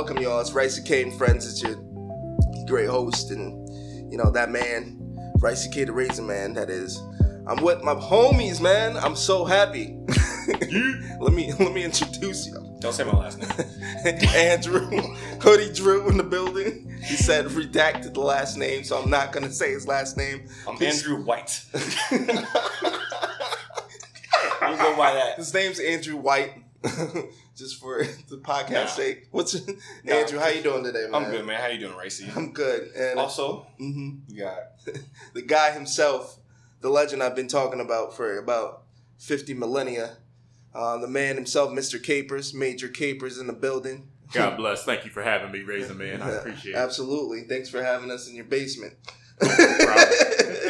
welcome y'all. It's Ricey K and Friends. It's your great host and you know that man, Ricey K the Raisin Man. That is. I'm with my homies, man. I'm so happy. let me let me introduce you. Don't say my last name. Andrew Hoodie Drew in the building. He said redacted the last name, so I'm not gonna say his last name. I'm His- Andrew White. You go by that. His name's Andrew White. Just for the podcast Nah. sake. What's Nah. Andrew? How you doing today, man? I'm good, man. How you doing, Racy? I'm good. And Also, mhm. you got the guy himself, the legend I've been talking about for about 50 millennia. Uh, the man himself, Mr. Capers, Major Capers in the building. God bless. Thank you for having me, Raisin Man. I appreciate it. Absolutely. Thanks for having us in your basement.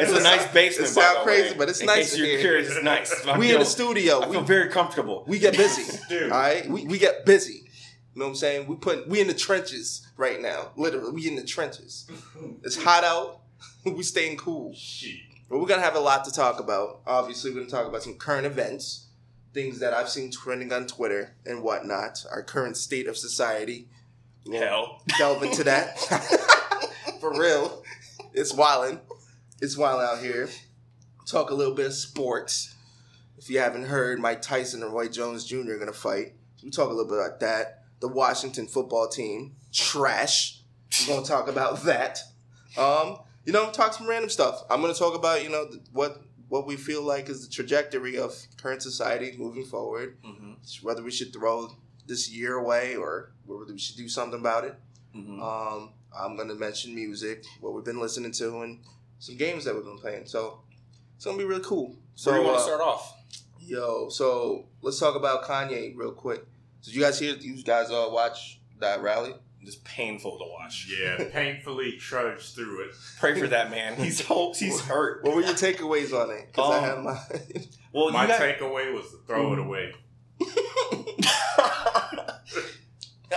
It's a nice basement. It by sound the crazy, way. but it's in nice Case you're here. curious, it's nice. I we feel, in the studio. I We, feel very comfortable. we get busy. Dude. All right, we, we get busy. You know what I'm saying? We put we in the trenches right now. Literally, we in the trenches. It's hot out. we staying cool. But we're gonna have a lot to talk about. Obviously, we're gonna talk about some current events, things that I've seen trending on Twitter and whatnot. Our current state of society. We'll Hell. delve into that. For real, it's wildin'. It's wild out here. Talk a little bit of sports. If you haven't heard, Mike Tyson and Roy Jones Jr. are gonna fight. We talk a little bit about that. The Washington football team trash. We're gonna talk about that. Um, you know, talk some random stuff. I'm gonna talk about you know what what we feel like is the trajectory of current society moving forward. hmm Whether we should throw this year away or whether we should do something about it. hmm Um, I'm gonna mention music, what we've been listening to, and some games that we've been playing. So it's gonna be really cool. So So, you want uh, to start off? Yo, so let's talk about Kanye real quick. Did you guys hear? You guys all watch that rally? It's painful to watch. Yeah, painfully trudged through it. Pray for that man. He's ho- he's hurt. What were your takeaways on it? Because I Um, have my. Well, My got, takeaway was to throw it away.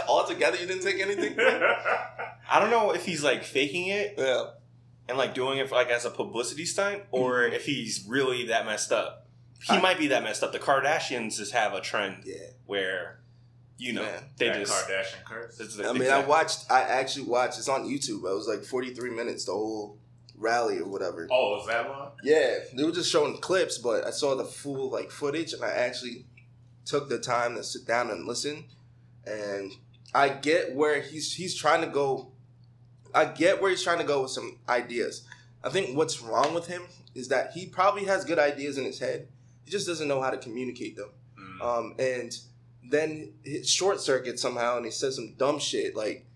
Altogether, you didn't take anything. I don't know if he's like faking it yeah, and like doing it for, like as a publicity stunt, or mm-hmm. if he's really that messed up. He I- might be that messed up. The Kardashians just have a trend yeah. where, you know, Man. they that just. Kardashian curse. I mean, I watched. I actually watched. It's on YouTube. It was like 43 minutes, the whole rally or whatever. Oh, is that one? Yeah, they were just showing clips, but I saw the full like footage, and I actually took the time to sit down and listen. And I get where he's he's trying to go. I get where he's trying to go with some ideas. I think what's wrong with him is that he probably has good ideas in his head. He just doesn't know how to communicate them. Mm. Um, and then it short circuit somehow, and he says some dumb shit like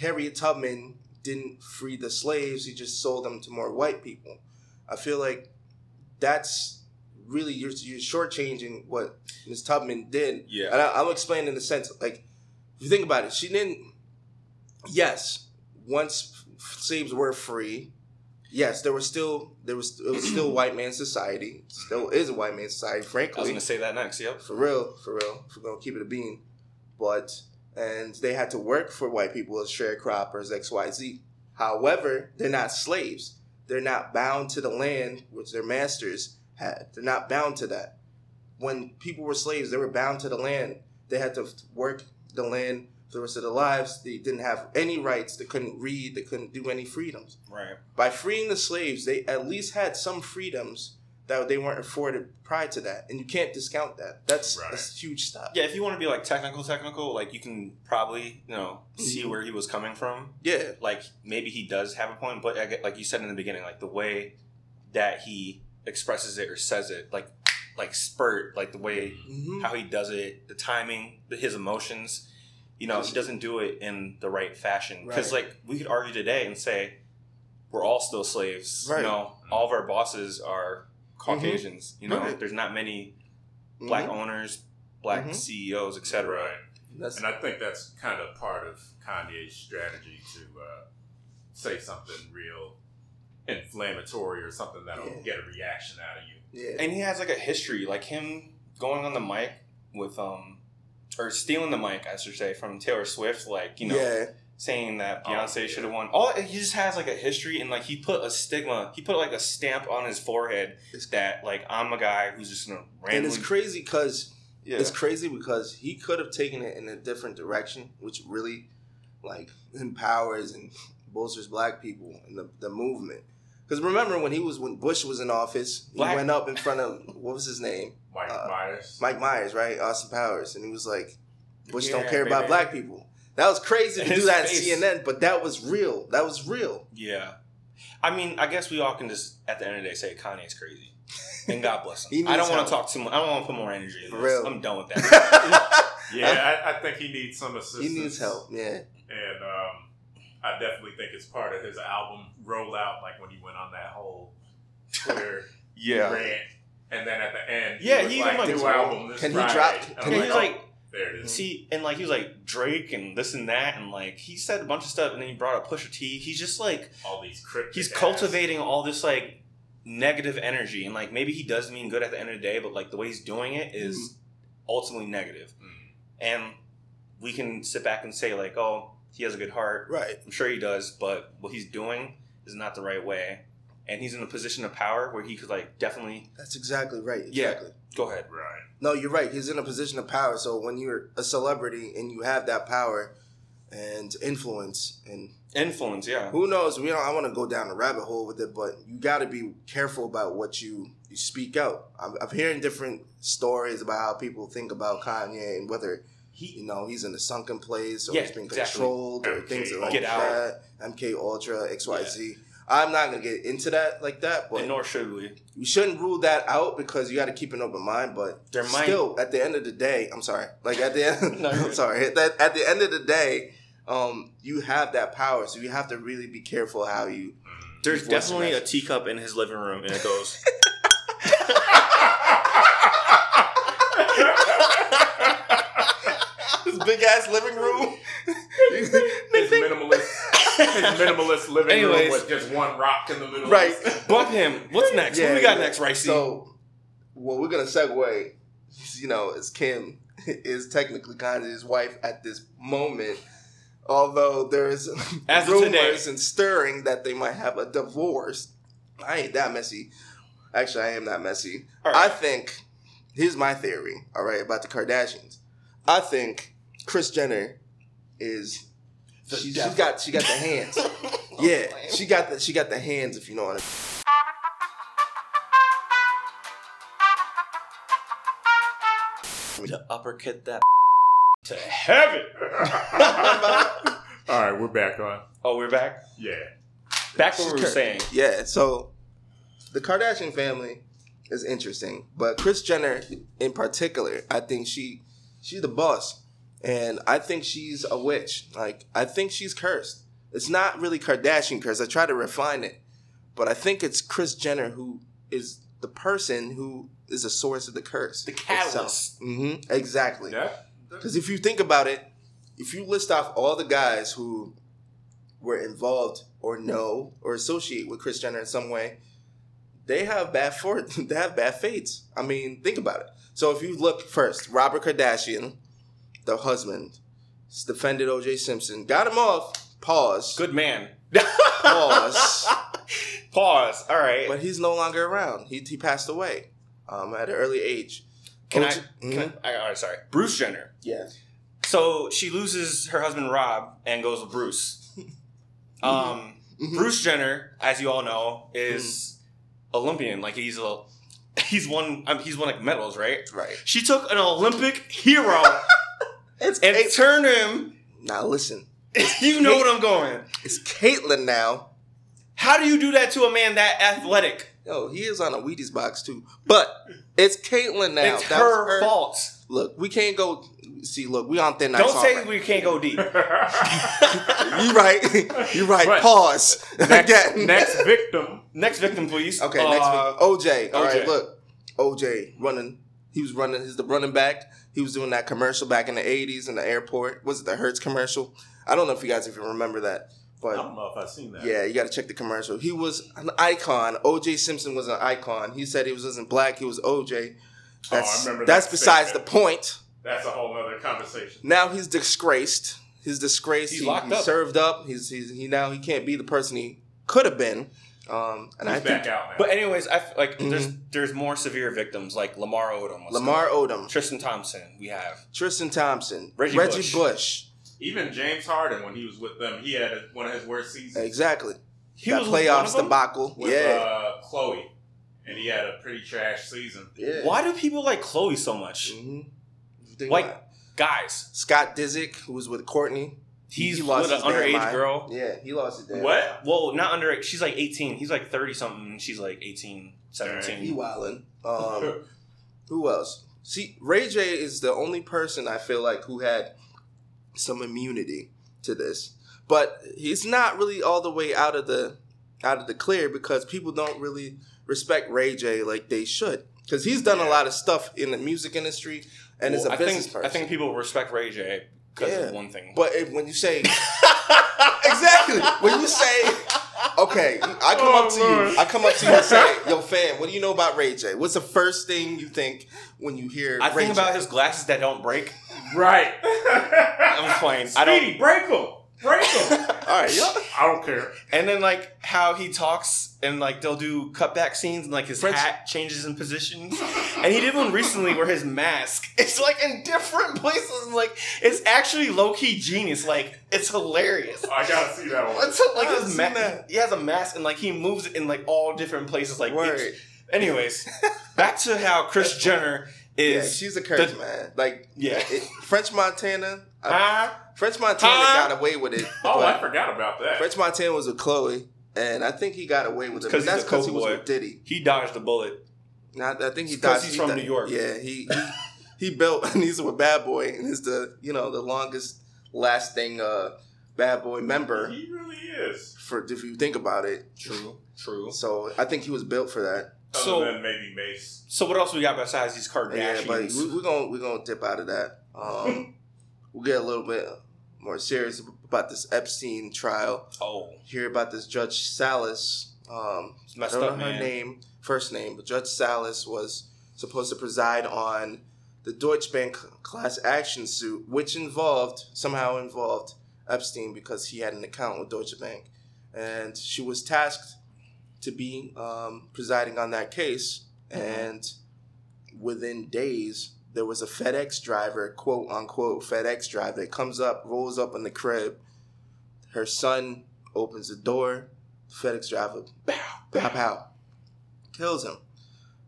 Harriet Tubman didn't free the slaves; he just sold them to more white people. I feel like that's really you're, you're shortchanging what Miss Tubman did. Yeah. And I, I'm explaining in the sense like if you think about it, she didn't. Yes, once slaves were free, yes, there was still there was it was still white man society. Still is a white man society, Frankly, I was gonna say that next. Yep. For real, for real. If we're gonna keep it a bean. But and they had to work for white people as sharecroppers, XYZ. However, they're not slaves. They're not bound to the land which their masters had. They're not bound to that. When people were slaves, they were bound to the land. They had to work the land for the rest of their lives. They didn't have any rights. They couldn't read. They couldn't do any freedoms Right. by freeing the slaves, they at least had some freedoms that they weren't afforded prior to that, and you can't discount that. That's Right. that's huge stuff. Yeah, if you want to be like technical, technical, like you can probably you know see Mhm. where he was coming from. Yeah, Like maybe he does have a point, but like you said in the beginning, like the way that he expresses it or says it, like like spurt, like the way hmm how he does it, the timing, the, his emotions. You know, he doesn't do it in the right fashion. Because Right. like we could argue today and say we're all still slaves. Right. You know, all of our bosses are Caucasians. You know, Right. there's not many black Mhm. owners, black Mhm. CEOs, etc. Right. That's And I think that's kind of part of Kanye's strategy to uh, say something real inflammatory or something that'll Yeah. get a reaction out of you. yeah. And he has like a history, like him going on the mic with um or stealing the mic, I should say, from Taylor Swift, like, you know, yeah, saying that Oh, Beyonce yeah. should have won. All he just has like a history and like he put a stigma, he put like a stamp on his forehead It's- that like I'm a guy who's just gonna and it's crazy because Yeah. It's crazy because he could have taken it in a different direction, which really like empowers and bolsters black people and the, the movement. Because remember when he was when Bush was in office, he went up in front of what was his name, Mike Uh, Myers. Mike Myers, right, Austin Powers, and he was like, Bush don't Yeah, care about black people. That was crazy to do that face. in CNN, but that was real. That was real. Yeah. I mean, I guess we all can just at the end of the day say Kanye's crazy. And God bless He him. I don't want to talk too much. I don't want to put more energy in this. real. I'm done with that. yeah, I, I think he needs some assistance. he needs help. Yeah. and um, I definitely think it's part of his album rollout, like when he went on that whole Twitter yeah. rant, and then at the end, Yeah, was he even, like, like, new album this Can he Friday. drop- I'm can Yeah, he- he's oh, like, there it is. see, and like he was like Drake and this and that, and like he said a bunch of stuff, and then he brought up Pusha T. He's just like All these cryptic. he's ass- cultivating all this like negative energy, and like maybe he does mean good at the end of the day, but like the way he's doing it is Mm-hmm. ultimately negative. Mm. And we can sit back and say like, oh, he has a good heart. Right. I'm sure he does, but what he's doing is not the right way. And he's in a position of power where he could like definitely That's exactly right. Yeah. Exactly. go ahead. Right. No, you're right. He's in a position of power. So when you're a celebrity and you have that power and influence, and Influence, yeah. who knows, we don't. I want to go down a rabbit hole with it, but you got to be careful about what you you speak out. I'm, I'm hearing different stories about how people think about Kanye and whether He you know he's in a sunken place or Yeah, he's being exactly. controlled or MK things like Get out. that. MK Ultra, X Y Z. I'm not gonna get into that like that, but and nor should we. We shouldn't rule that out because you got to keep an open mind. But There might- still, at the end of the day, I'm sorry. Like at the end, No, you're I'm sorry. At, the- at the end of the day, um, you have that power, so you have to really be careful how you. There's Voice definitely a teacup in his living room, and it goes. This big ass living room. his minimalist, his minimalist living Anyways. room with just one rock in the middle. right. Bump him. What's next? what we got yeah. next, Ricey? So, well, we're gonna segue. You know, as Kim is technically Kanye's wife at this moment, although there's As rumors and stirring that they might have a divorce. I ain't that messy. Actually, I am that messy. All I think here's my theory. All right, about the Kardashians. I think Kris Jenner is. The She, devil. she's got she got the hands. Oh, yeah, she got the she got the hands. If you know what I mean. to uppercut that to heaven. All right, we're back on. oh, we're back. Yeah. Back to what we were cur- saying. Yeah, so the Kardashian family is interesting, but Kris Jenner in particular, I think she she's the boss, and I think she's a witch. Like I think she's cursed. It's not really Kardashian curse. I try to refine it, but I think it's Kris Jenner who is the person who is the source of the curse. The catalyst. hmm Exactly. Yeah. Because if you think about it, if you list off all the guys who were involved or know or associate with Kris Jenner in some way, they have bad for they have bad fates. I mean, think about it. So if you look first, Robert Kardashian, the husband, defended O.J. Simpson, got him off. Pause. Good man. Pause. Pause. All right. But he's no longer around. He he passed away um, at an early age. Can I? O.J. Can I? All right, sorry. Bruce Jenner. Yeah. So she loses her husband Rob and goes with Bruce. Um, Mhm. Bruce Jenner, as you all know, is Olympian. Like he's a he's won um, he's won like medals, right? Right. She took an Olympic hero It's and Kate- turned him. now listen. You know what I'm going. It's Caitlyn now. How do you do that to a man that athletic? Yo, he is on a Wheaties box too. But it's Caitlyn now. it's That her, was fault. Look, we can't go. See, look, we on thin ice. Don't say already. we can't go deep. You right. You right. Right. Pause. next, Again. next victim. Next victim, please. Okay, next Uh, week. OJ. All right, OJ. look. OJ running. He was running. He's the running back. He was doing that commercial back in the '80s in the airport. Was it the Hertz commercial? I don't know if you guys even remember that, But, I don't know if I've seen that. Yeah, you got to check the commercial. He was an icon. O.J. Simpson was an icon. He said he was wasn't black. He was O.J. Oh, I That's remember that's that besides the point. That's a whole other conversation. Now he's disgraced. He's disgraced. He's he, locked he up. served up. He's, he's he now he can't be the person he could have been. Um, and He's I think out now. But anyways, I f- like there's Mhm. there's more severe victims like Lamar Odom, was Lamar Odom, Tristan Thompson. We have Tristan Thompson, Reggie Reggie, Bush. Bush. Even James Harden, when he was with them, he had one of his worst seasons Exactly. he that was with one playoffs debacle. with yeah. uh, Khloe, and he had a pretty trash season. yeah. Why do people like Khloe so much? hmm Like- Guys, Scott Disick, who was with Kourtney. He's he lost with an underage mind. girl. Yeah, he lost his damn What? mind. Well, not underage. She's like 18. He's like 30 something. She's like 18, 17. He wildin'. Um, who else? See, Ray J is the only person I feel like who had some immunity to this, but he's not really all the way out of the out of the clear because people don't really respect Ray J like they should because he's done a lot of stuff in the music industry and is Well, a I business think person. I think people respect Ray J because Yeah. of one thing. but if, when you say exactly when you say okay, I come Oh, up to you. I come up to you and say, "Yo, fam, what do you know about Ray J? What's the first thing you think when you hear?" I Ray think J? about his glasses that don't break. right. I'm just playing. I don't. Speedy, break him. Break him. All right, y'all. I don't care. And then like how he talks and like they'll do cutback scenes and like his French- hat changes in positions. And he did one recently where his mask it's like in different places. and, Like it's actually low key genius. Like it's hilarious. I gotta see that one. What's like I his seen ma- that. he has a mask and like he moves it in like all different places. Like Word. each- anyways, back to how Kris Jenner Yeah, is. she's a curse the- man. Like Yeah. it, French Montana. I, Huh? French Montana Huh? got away with it. Oh, I forgot about that. French Montana was with Khloe, and I think he got away with it. 'Cause But he's that's because he was with Diddy. He dodged the bullet. Not, I think he It's 'cause died. he's he from died- New York. Yeah, he he, he built and he's with Bad Boy and is the you know the longest lasting uh Bad Boy member He really is. for if you think about it. True. True. So I think he was built for that. Other So- than maybe Mase. So what else we got besides these Kardashians? Yeah, but we, we're gonna we're gonna dip out of that. Um, we'll get a little bit more serious about this Epstein trial. oh, Hear about this Judge Salas. Um, messed I don't up, know her man. name, first name, but Judge Salas was supposed to preside on the Deutsche Bank class action suit, which involved somehow involved Epstein because he had an account with Deutsche Bank, and she was tasked to be um, presiding on that case. And within days, there was a FedEx driver, quote unquote FedEx driver, that comes up, rolls up in the crib. Her son opens the door. FedEx driver, bow, bow, pow, kills him.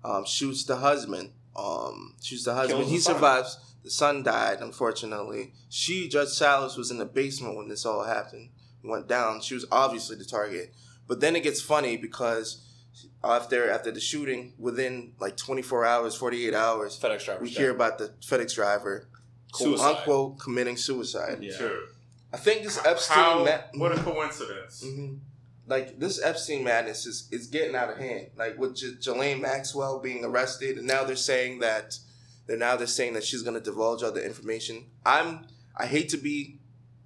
Um, shoots the husband. Um, shoots the husband. Kills he the son. survives. The son died, unfortunately. She, Judge Salas, was in the basement when this all happened. Went down. She was obviously the target. But then it gets funny because after after the shooting, within like 24 hours, 48 hours, FedEx driver. we hear about the FedEx driver, quote Suicide. unquote, committing suicide. Yeah. Sure. I think this Epstein. How, ma- what a coincidence. Mhm. Like this Epstein madness is is getting out of hand. Like with J- Ghislaine Maxwell being arrested, and now they're saying that they're now they're saying that she's going to divulge all the information. I'm I hate to be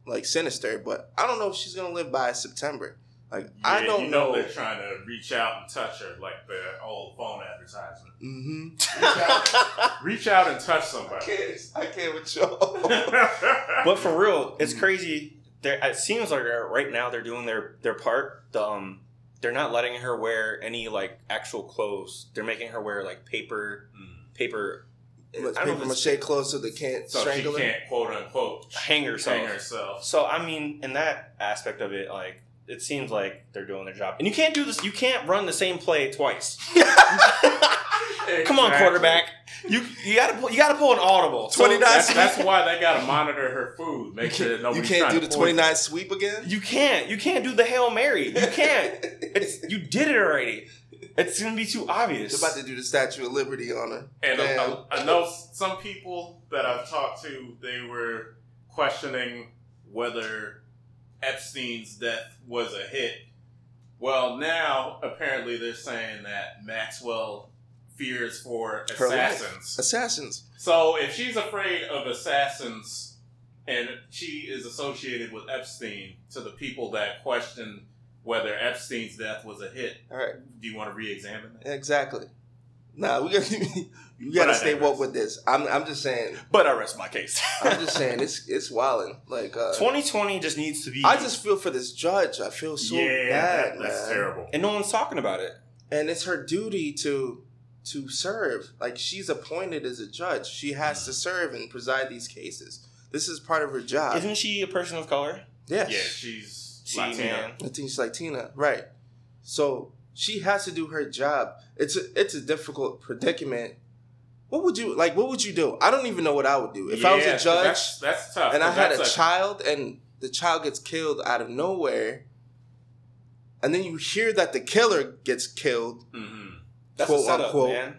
like sinister, but I don't know if she's going to live by September. Like I don't you know, know. they're trying to reach out and touch her like the old phone advertisement. Mm-hmm. Reach out and touch I somebody. can't. I can't with y'all. But for real, it's crazy. They're, it seems like right now they're doing their their part. The, um, they're not letting her wear any like actual clothes. They're making her wear like paper Mm. paper I But don't know paper if mache clothes so they can't so she strangle her. can't quote unquote hang herself. hang herself. So I mean, in that aspect of it, like it seems like they're doing their job. And you can't do this. You can't run the same play twice. Come on, quarterback. You you gotta pull, you gotta pull an audible. So 29 That's, that's why they gotta monitor her food. Make sure that nobody's trying You can't do the 29 sweep again. You can't. You can't do the hail mary. You can't. It's you did it already. It's gonna be too They're obvious. about to do the Statue of Liberty on her. And uh, I, I know some people that I've talked to, they were questioning whether Epstein's death was a hit. Well, now apparently they're saying that Maxwell fears for Her life. assassins. Assassins. So if she's afraid of assassins and she is associated with Epstein, to the people that question whether Epstein's death was a hit, All right. do you want to re-examine that? Exactly. Nah, we got you got to stay digress. woke with this. I'm I'm just saying. But I rest my case. I'm just saying it's it's wilding. Like uh, 2020 just needs to be. I just feel for this judge. I feel so yeah, bad, that- that's man. terrible. and no one's talking about it. And it's her duty to to serve. Like she's appointed as a judge. She has to serve and preside these cases. This is part of her job. Isn't she a person of color? yes. Yeah, she's See, Latina. man. I think she's Latina, right? So she has to do her job. It's a it's a difficult predicament. What would you like? What would you do? I don't even know what I would do if I was a judge That's, that's tough. and I had a that's child and the child gets killed out of nowhere, and then you hear that the killer gets killed Mhm. That's Quote, a setup, unquote. man.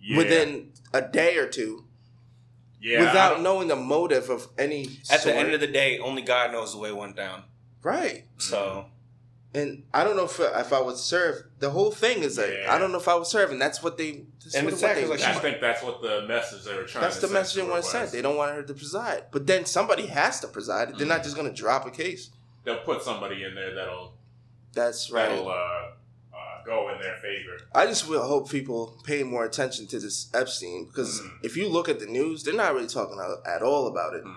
Yeah. within a day or two yeah, without knowing the motive of any. At sort. the end of the day, only God knows the way it went down. right. So And I don't know if if I would serve. The whole thing is like Yeah. I don't know if I would serve, and that's what they. That's And what, it's what sad they 'cause, like, I think that's what the message they were trying That's to the message they want to send. They don't want her to preside. But then somebody has to preside. They're not just going to drop a case. They'll put somebody in there that'll That's right. that'll uh, uh, go in their favor. I just will hope people pay more attention to this Epstein because Mhm. if you look at the news, they're not really talking at all about it. Mm,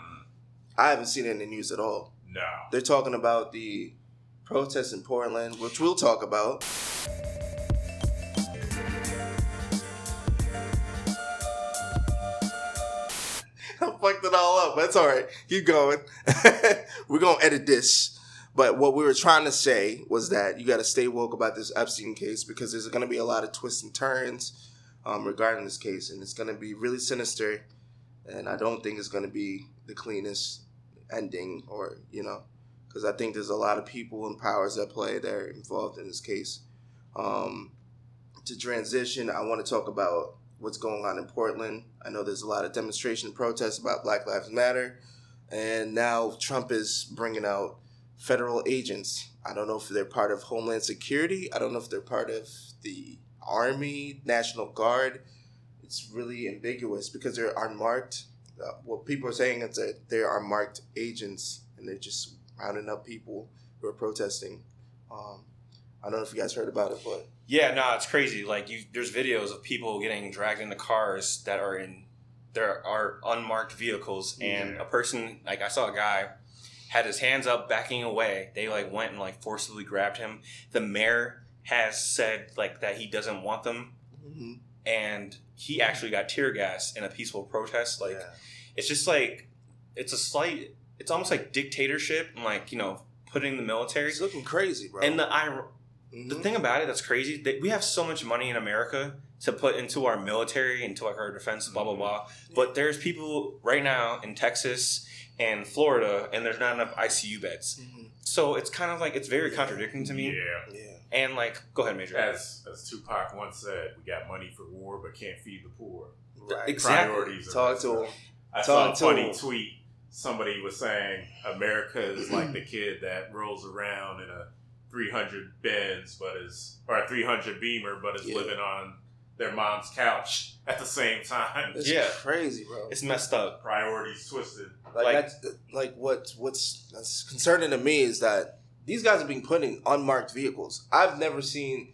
I haven't seen it in the news at all. no. They're talking about the protests in Portland, which we'll talk about. I fucked it all up. That's all right. Keep going. We're gonna edit this. But what we were trying to say was that you got to stay woke about this Epstein case because there's going to be a lot of twists and turns um, regarding this case, and it's going to be really sinister. And I don't think it's going to be the cleanest ending, or you know, because I think there's a lot of people and powers at play that are involved in this case. Um, to transition, I want to talk about what's going on in Portland. I know there's a lot of demonstration and protests about Black Lives Matter, and now Trump is bringing out federal agents. I don't know if they're part of Homeland Security. I don't know if they're part of the Army, National Guard. It's really ambiguous because they're unmarked. Uh, what people are saying is that they are marked agents and they're just rounding up people who are protesting. Um, I don't know if you guys heard about it, but yeah, no, it's crazy. Like you, there's videos of people getting dragged into cars that are in there are unmarked vehicles, and Yeah. a person like I saw a guy had his hands up, backing away. They like went and like forcibly grabbed him. The mayor has said like that he doesn't want them, mhm. and he actually got tear gas in a peaceful protest. Like Yeah. it's just like it's a slight. It's almost like dictatorship and like you know putting the military. it's looking crazy, bro. And the ir- the thing about it that's crazy that we have so much money in America to put into our military, into like our defense, blah blah blah. But there's people right now in Texas and Florida, and there's not enough ICU beds. Mhm. So it's kind of like it's very contradicting to me. Yeah. yeah. And like, go ahead, Major. As as Tupac once said, we got money for war but can't feed the poor. Right. Exactly. Priorities. Talk to up. him. I Talk saw a to funny him. tweet. Somebody was saying America is like the kid that rolls around in a 300 Benz, but is or a 300 Beamer, but is Yeah. living on their mom's couch at the same time. It's Yeah. crazy, bro. It's messed up. Priorities twisted. Like, Like- that's like what what's that's concerning to me is that these guys are being put in unmarked vehicles. I've never seen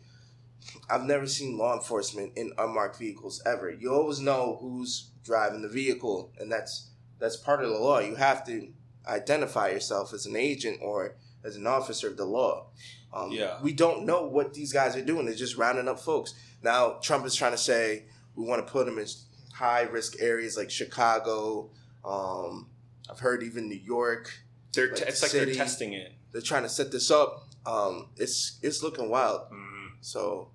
I've never seen law enforcement in unmarked vehicles ever. You always know who's driving the vehicle and that's that's part of the law. You have to identify yourself as an agent or as an officer of the law. Um, Yeah. We don't know what these guys are doing. They're just rounding up folks. Now Trump is trying to say we want to put them in high risk areas like Chicago. Um, I've heard even New York. They're Like t- it's like they're testing it. They're trying to set this up. Um, it's it's looking wild. Mhm. So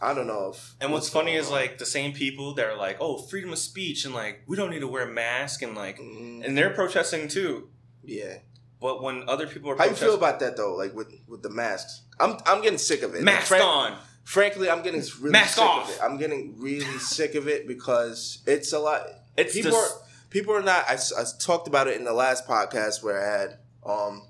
I don't know if. And what's funny is like the same people that are like, "Oh, freedom of speech," and like we don't need to wear a mask, and like, Mhm. and they're protesting too. yeah. But when other people are How you feel about that though? Like with with the masks, I'm I'm getting sick of it. mask Frank- on? Frankly, I'm getting really Mask sick off. of it. I'm getting really sick of it because it's a lot. It's people just are, people are not. I, I talked about it in the last podcast where I had, um,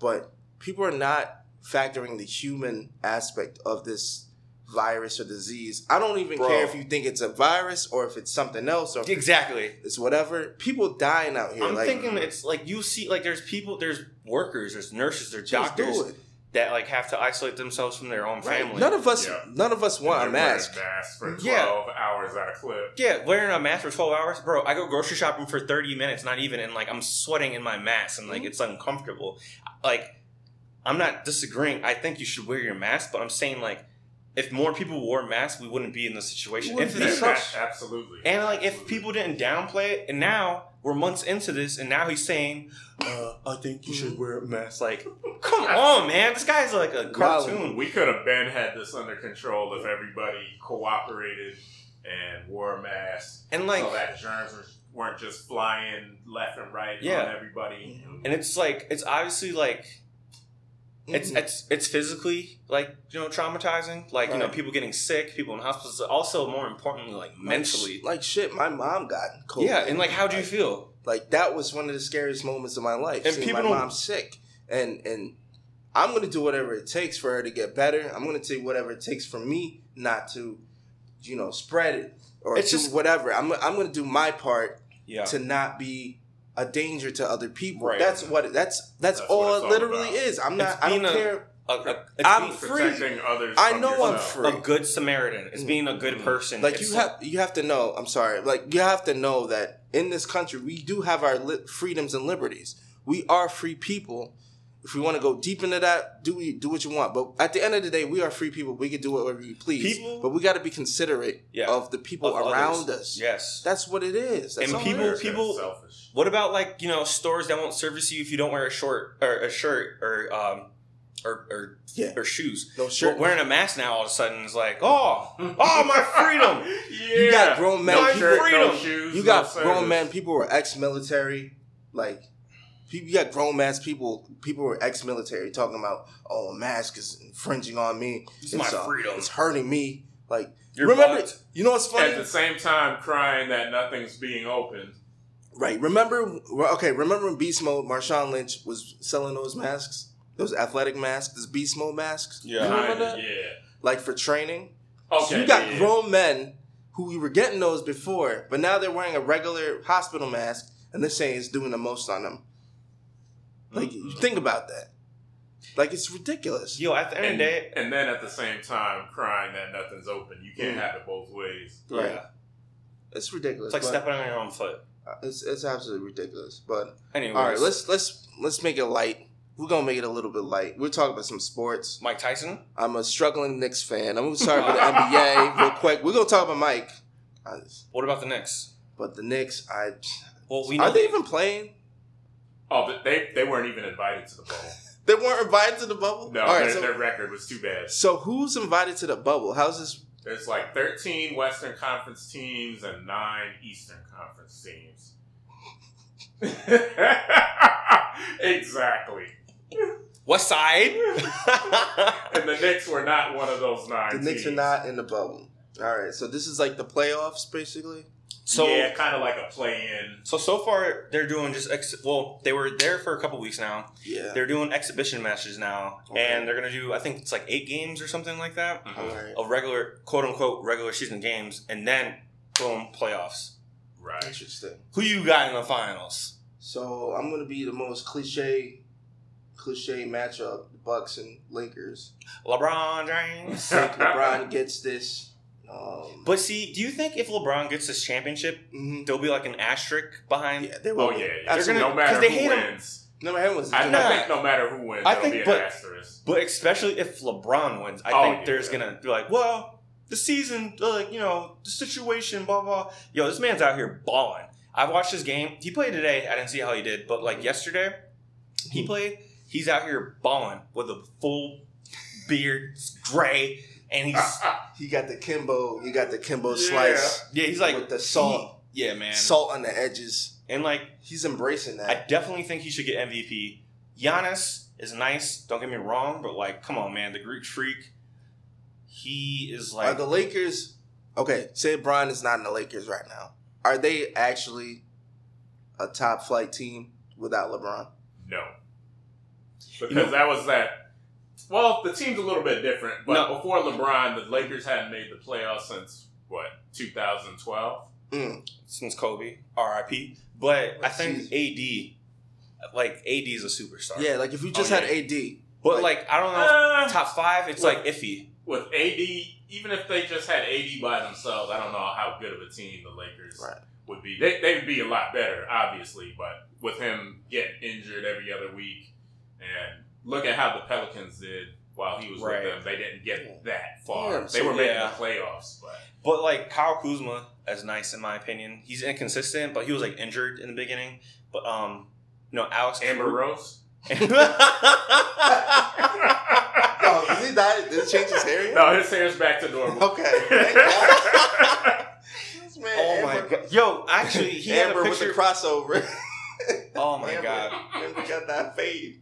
but people are not factoring the human aspect of this virus or disease. I don't even Bro. care if you think it's a virus or if it's something else or exactly. it's whatever. People dying out here. I'm like, thinking it's like you see, like there's people, there's workers, there's nurses, there's doctors. do that like have to isolate themselves from their own Right. family. None of us, Yeah. none of us want a They're mask. for twelve Yeah. hours at a clip. Yeah, wearing a mask for twelve hours, bro. I go grocery shopping for thirty minutes, not even, and like I'm sweating in my mask, and like Mhm. it's uncomfortable. Like, I'm not disagreeing. I think you should wear your mask, but I'm saying like, if more people wore masks, we wouldn't be in this situation. We If wouldn't this- be. Yeah, absolutely. and like, if people didn't downplay it, and now we're months into this, and now he's saying, uh, "I think you should wear a mask." Like, come on, man, this guy's like a cartoon. we could have been had this under control if everybody cooperated and wore a mask, And like, so that germs were- weren't just flying left and right Yeah. on everybody. and it's like, it's obviously like. It's Mhm. it's it's physically like you know traumatizing, like you know people getting sick, people in hospitals. Also, more importantly, like mentally. like, like shit. My mom got COVID. yeah, and like, how do you feel? Like that was one of the scariest moments of my life. And seeing people my mom sick, and and I'm gonna do whatever it takes for her to get better. I'm gonna take whatever it takes for me not to, you know, spread it or It's do just- whatever. I'm I'm gonna do my part Yeah, to not be a danger to other people. Right. That's what it, that's that's, That's all what it literally about. is. I'm not. I don't being a- care. a, a, it's I'm being free. Protecting others. I from know I'm free. a good Samaritan. It's mm. being a good person. Like It's- you have you have to know. I'm sorry. Like you have to know that in this country we do have our li- freedoms and liberties. We are free people. If we want to go deep into that, do we do what you want. But at the end of the day, we are free people. We can do whatever we please. People- but we got to be considerate Yeah. of the people of around others. us. Yes. That's what it is. That's And people- is. People- selfish. What about like you know stores that won't service you if you don't wear a short or a shirt or um or or, Yeah. or shoes? no But shirt. wearing a mask now all of a sudden is like oh oh my freedom. yeah. You got grown men. No My shirt, no freedom. shoes. You got service. grown men. People who are ex-military. Like people, you got grown ass people. People who are ex-military talking about, "Oh, a mask is infringing on me. It's my uh, freedom. It's hurting me." Like Your remember, butt. you know what's funny? At the same time, crying that nothing's being opened. right. Remember? Okay. Remember when Beast Mode, Marshawn Lynch was selling those masks, those athletic masks, those Beast Mode masks. Yeah. Remember that? Yeah. Like for training. Okay. So you got yeah. grown men who were getting those before, but now they're wearing a regular hospital mask, and they're saying it's doing the most on them. Like, you think about that. Like, it's ridiculous. Yo, at the end of and, the day, and then at the same time crying that nothing's open. You can't Mm. have it both ways. Right. yeah, It's ridiculous. it's like stepping on your own foot. It's it's absolutely ridiculous. But Anyways, all right, let's let's let's make it light. We're gonna make it a little bit light. We're talking about some sports. Mike Tyson. I'm a struggling Knicks fan. I'm gonna talk about the NBA real quick. We're gonna talk about Mike, Uh, What about the Knicks? but the Knicks. I Well, we know are they they- even playing? Oh, but they they weren't even invited to the bubble. They weren't invited to the bubble. No, all right. their, So, their record was too bad. so who's invited to the bubble? How's this? There's like 13 Western Conference teams and nine Eastern Conference teams. exactly. What Side. And the Knicks were not one of those nine. The Knicks are not in the bubble. All right. So this is like the playoffs, basically. So yeah, kind of like a play-in. so so far they're doing just ex- well they were there for a couple weeks now. Yeah. They're doing exhibition matches now, Okay. and they're gonna do I think it's like eight games or something like that mm-hmm. All right. of regular quote unquote regular season games, and then boom playoffs. Right. Interesting. Who you got in the finals? So I'm gonna be the most cliche, cliche matchup: Bucks and Lakers. LeBron James. Think LeBron gets this. Um, But see, do you think if LeBron gets this championship, mhm. there'll be like an asterisk behind? yeah, they will. Oh yeah, yeah. They're Absolutely. gonna- no matter 'cause they who hate 'em. wins. No, my was. I, Nah. I think no matter who wins, I there'll think- be an but- asterisk. But especially if LeBron wins, I Oh, think yeah. there's gonna be like, well, the season, like you know, the situation, blah blah. Yo, this man's out here balling. I watched his game. He played today. I didn't see how he did, but like yesterday, he played. He's out here balling with a full beard, gray, and he's He got the Kimbo. he got the Kimbo Yeah. slice yeah, he's like with the salt, he- yeah, man. salt on the edges. And like, He's embracing that. I definitely think he should get MVP. Giannis is nice. Don't get me wrong, but like, come on, man, the Greek Freak. He is Are like the Lakers okay? Say Brian is not in the Lakers right now. Are they actually a top flight team without LeBron? No, because You know- that was that. Well, the team's a little bit different, but No. before LeBron, the Lakers hadn't made the playoffs since what 2012. Mm. since Kobe, R.I.P. But I Let's think AD, like AD is a superstar. Yeah, like if you just Oh, had yeah. AD, But Like- like, I don't know, Uh, top five, it's Well- like iffy. with AD, even if they just had AD by themselves, I don't know how good of a team the Lakers Right. would be. They they'd be a lot better, obviously, but with him getting injured every other week, and look at how the Pelicans did while he was Right. with them, they didn't get that far. Yeah, they so- were making yeah. the playoffs, but But like Kyle Kuzma is nice in my opinion. He's inconsistent, but he was like injured in the beginning. But um, you know, Alex Amber Rose. Oh, did he die? Did it change his hair? yet? no, his hair's back to normal. Okay. This man, oh my god, yo, actually, he Amber had a with the picture. crossover. Oh my Amber- god, Amber got that fade.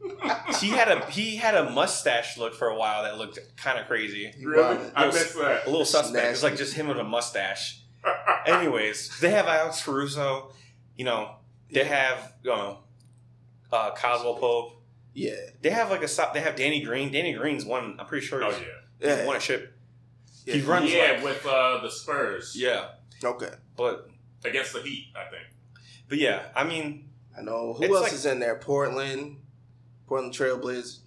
he had a he had a mustache look for a while that looked kind of crazy, Really? Wow. I missed that. a little suspect. It's like just him with a mustache. Anyways, they have Alex Caruso. You know, they have you know, uh, Caldwell Pope. Yeah. They have like a stop. They have Danny Green. Danny Green's one. I'm pretty sure Oh he's, yeah. Yeah. won a ship. yeah. he runs- yeah, like- with uh, the Spurs. Yeah, Okay. but against the Heat, I think. but yeah, I mean, I know. Who It's else like- is in there? Portland. Portland Trailblazers.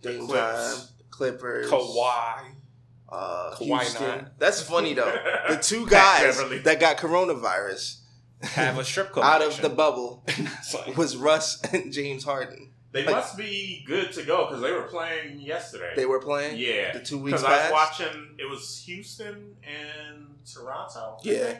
Dame. Time. Clippers. Kawhi. Uh, Kawhi. That's funny though. The two guys that got coronavirus have a strip club out of the bubble like- was Russ and James Harden. They Like- must be good to go because they were playing yesterday. They were playing. yeah, The two weeks because I was watching. It was Houston and Toronto. Yeah.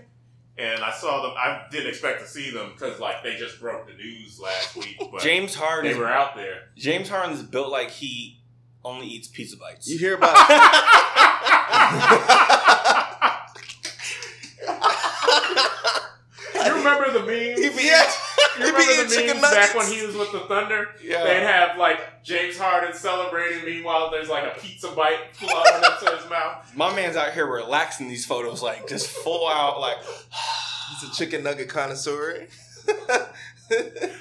Think. and I saw them. I didn't expect to see them because like they just broke the news last week, but James Harden. they were out there. James Harden's built like he only eats pizza bites. You hear about? you remember the memes? He be, yeah, You remember the chicken memes back when he was with the Thunder? yeah. They'd have like James Harden celebrating. Meanwhile, there's like a pizza bite flowing into his mouth. My man's out here relaxing these photos, like just full out, like He's a chicken nugget connoisseur.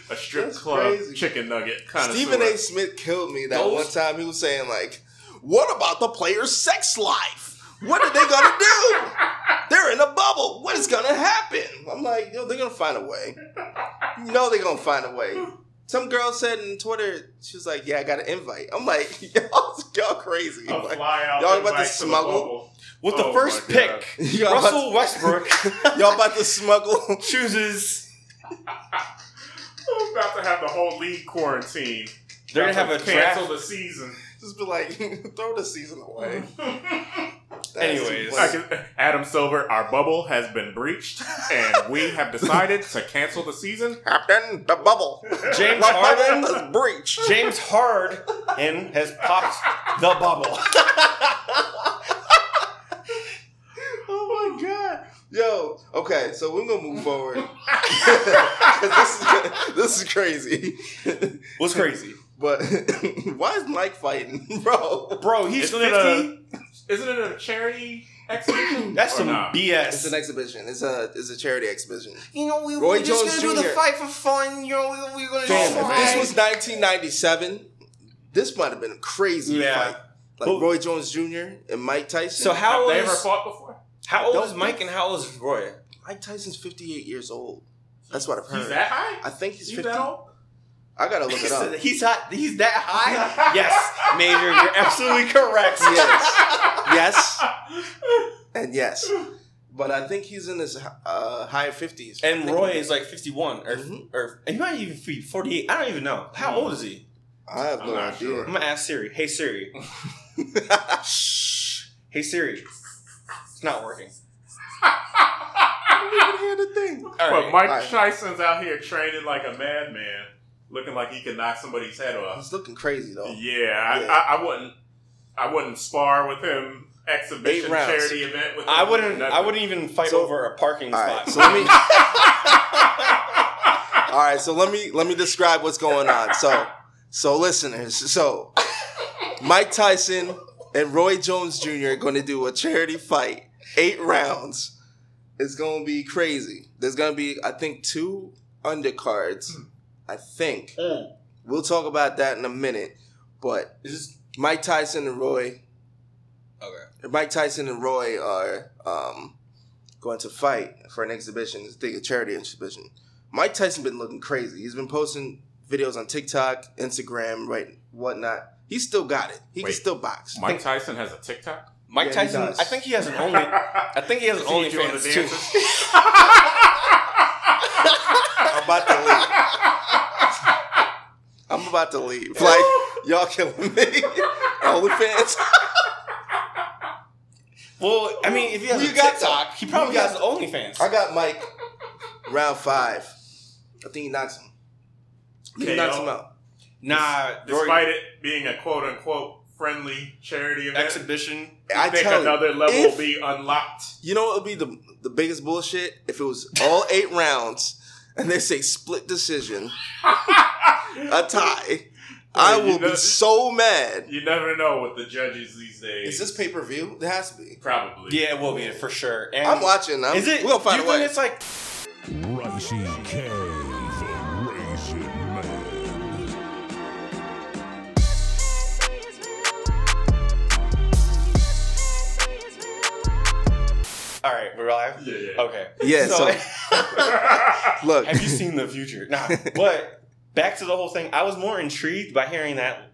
A strip That's club crazy. chicken nugget of. Stephen A. Smith killed me that Those- one time. He was saying like, "What about the player's sex life? What are they gonna do? They're in a bubble. What is gonna happen?" I'm like, "Yo, they're gonna find a way. You know they're gonna find a way." Some girl said in Twitter, she was like, "Yeah, I got an invite." I'm like, "Y'all, y'all crazy." A Like, fly out y'all about to invite the smuggle? with Oh the first pick, y'all, about Russell Westbrook y'all about to smuggle. chooses. I'm about to have the whole league quarantine. They're gonna have a to cancel draft. the season. Just be like, throw the season away. That's Anyways. I funny. can- Adam Silver, our bubble has been breached, and we have decided to cancel the season. Captain, the bubble. James The Harden. bubble is breached. James Harden has popped the bubble. Oh my god. Yo, okay, so we're gonna move forward. 'Cause this is this is crazy. What's crazy, But why is Mike fighting, bro? bro? He's Isn't it a- Isn't it a charity exhibition? That's Or some not? BS. It's an exhibition. It's a it's a charity exhibition. you know, we, Roy we're just gonna do the fight for fun. You know, we, we're gonna Damn, if this was 1997, this might have been a crazy Yeah. fight. Like But- Roy Jones Jr. and Mike Tyson. So how Have they old ever fought before? how old is Mike and how old is Roy? Mike Tyson's 58 years old. That's what I've heard. He's that high? I think he's He's 50. That old? I gotta look it up. He's hot. He's that high. yes, Major, you're absolutely correct. Yes. Yes. And yes. But I think he's in his uh, high 50s. And Roy is like 51 or Mhm. or he might even be 48. I don't even know. How old is he? I have I'm no idea. sure. I'm gonna ask Siri. Hey Siri. Shh. Hey Siri. It's not working. I don't even hear the thing. All But right. Mike Alright. Tyson's out here training like a madman, looking like he could knock somebody's head off. He's looking crazy though. Yeah, I, Yeah. I, I wouldn't. I wouldn't spar with him. Exhibition charity event with him. I wouldn't. I wouldn't even fight So- over a parking spot. right, so let me. All right, so let me let me describe what's going on. So, so listeners, so Mike Tyson and Roy Jones Jr. are going to do a charity fight, eight rounds. It's going to be crazy. There's going to be, I think, two undercards. Hmm. I think Mm. we'll talk about that in a minute. But Is this Mike Tyson and Roy okay? Mike Tyson and Roy are um, going to fight for an exhibition. It's a charity exhibition. Mike Tyson been looking crazy. He's been posting videos on TikTok, Instagram, right, whatnot. He still got it. He can still box. Mike Tyson has a TikTok. Mike Yeah, Tyson. I think he has an only. I think he has an Is he doing OnlyFans too. dances? I'm about to leave. I'm about to leave. Like y'all killing me. OnlyFans. Well, I mean, if he has Who a you got, TikTok, though? he probably you has got? OnlyFans. I got Mike round five. I think he knocks him. He KO. knocks him out. Nah, Roy, Despite it being a quote unquote friendly charity event, exhibition. I I think tell you, another level if- will be unlocked. You know what would be the the biggest bullshit if it was all eight rounds and they say split decision, a tie. I will know- be so mad. You never know with the judges these days. Is this pay per view? It has to be. probably? Yeah, it will be for sure. And I'm watching. I'm, Is it? We're gonna find do a you way. think it's like Righty K, the Raisin Man. all right? We're live. Yeah, yeah. Okay. Yeah, so- Look, have you seen the future? Nah, but back to the whole thing. I was more intrigued by hearing that.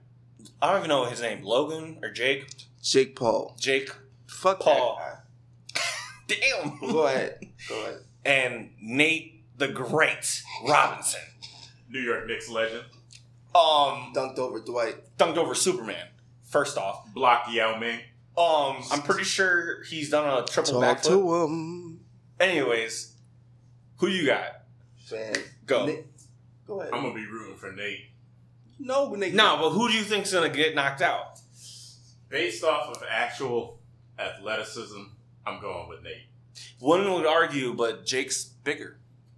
I don't even know his name, Logan or Jake. Jake Paul? Jake Fuck Paul. that Damn. Go ahead. Go ahead. And Nate the Great Robinson. New York Knicks legend. Um, Dunked over Dwight. dunked over Superman. First off, Blocked Yao Ming. um, I'm pretty sure he's done a triple Talk backflip. to him. Anyways, who you got? Fan. Go. Nick- Go ahead. I'm gonna be rooting for Nate. no, Nate. No, but who do you think's gonna get knocked out? Based off of actual athleticism, I'm going with Nate. One would argue, but Jake's bigger.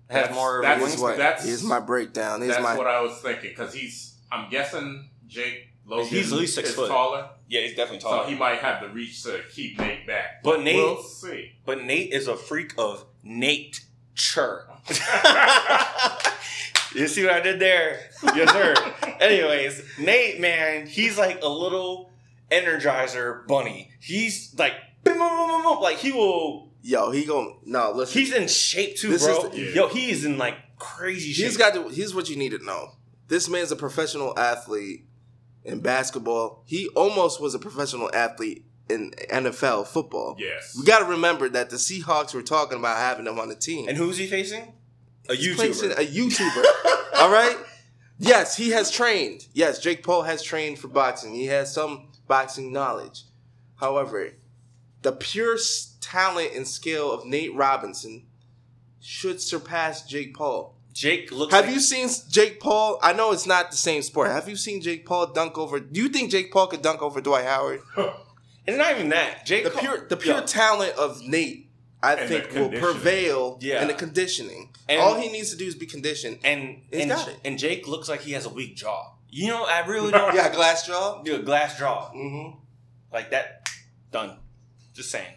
Has That's- more that's Here's wings. what. that's- Here's my breakdown. Here's That's my. what I was thinking because he's. I'm guessing Jake Logan He's at least six is foot. taller, Yeah, he's definitely taller. so he might have the reach to keep Nate back. But Nate- we'll see. But Nate is a freak of Nate Chur. you see what I did there? Yes, sir. Anyways, Nate, man, he's like a little energizer bunny. He's like, boom, boom, boom, boom, boom. like he will. Yo, he gon' no. Listen. He's in shape too, This bro. is the- Yo, he is in like crazy shape. He's got to. Here's what you need to know. This man's a professional athlete in basketball. He almost was a professional athlete in NFL football. Yes. We got to remember that the Seahawks were talking about having him on the team. and who's he facing? A He's YouTuber. A YouTuber. all right. Yes, he has trained. Yes, Jake Paul has trained for boxing. He has some boxing knowledge. However, the pure talent and skill of Nate Robinson should surpass Jake Paul. Jake looks. Have like- you seen Jake Paul? I know it's not the same sport. Have you seen Jake Paul dunk over? Do you think Jake Paul could dunk over Dwight Howard? And not even that. Jake. The Paul- pure, the pure Yo, talent of Nate, I And think, will prevail Yeah. in the conditioning. And- All he needs to do is be conditioned. and He's and, got it. and Jake looks like he has a weak jaw. You know, I really don't. Yeah, glass jaw. do a glass jaw Mm-hmm. like that. Done. Just saying.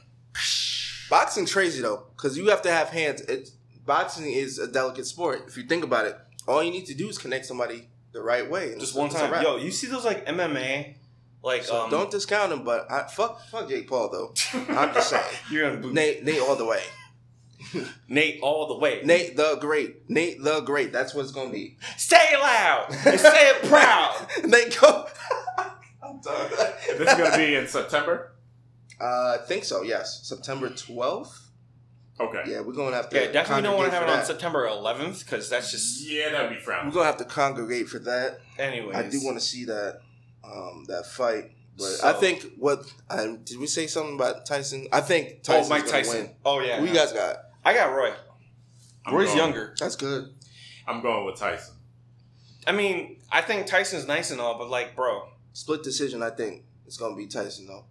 Boxing crazy though, because you have to have hands. It, boxing is a delicate sport. If you think about it, all you need to do is connect somebody the right way. Just one time. wrap. Yo, you see those like MMA, like So um, don't discount him, but I, fuck, fuck Jake Paul though. I'm just saying, you're gonna boot Nate, Nate all the way. Nate all the way. Nate the Great. Nate the Great. That's what it's gonna be. say it loud and say it proud. Nate go. I'm done. this is gonna be in September. Uh, I think so. Yes, September 12th. Okay. Yeah, we're gonna have to. Yeah, definitely don't want to have it for on that. September 11th because that's just. Yeah, that'd be frowned. We're gonna have to congregate for that. Anyways, I do want to see that um, that fight, but So- I think what I, did we say something about Tyson? I think Oh, Mike Tyson. Win. Oh yeah. Who you guys got? I got Roy. I'm Roy's going- younger. That's good. I'm going with Tyson. I mean, I think Tyson's nice and all, but like, bro, Split decision. I think it's gonna be Tyson though.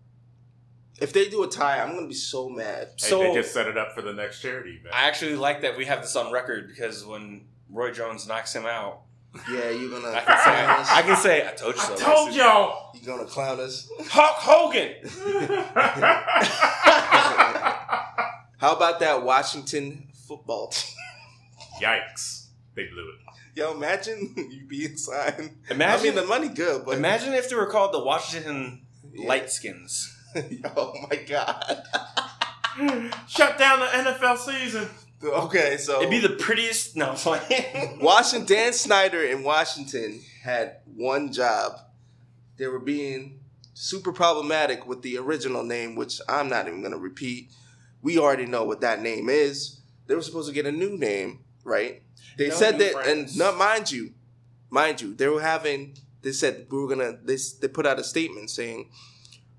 If they do a tie, I'm gonna be so mad. Hey, So- they just set it up for the next charity event. I actually like that we have this on record because when Roy Jones knocks him out, Yeah, you're gonna I can say, us. I can say, I told you so. I told y'all. You're gonna clown us. Hulk Hogan. How about that Washington football team? Yikes! They blew it. Yo, imagine you be inside. I Imagine, mean, the money good, but imagine if they were called the Washington Yeah. Lightskins. oh my god. Shut down the NFL season. Okay, so It'd be the prettiest. No. Washington Dan Snyder in Washington had one job. they were being super problematic with the original name, which I'm not even gonna repeat. We already know what that name is. They were supposed to get a new name, right? They No said that, friends. and not mind you, mind you, they were having. They said we were gonna. They they put out a statement saying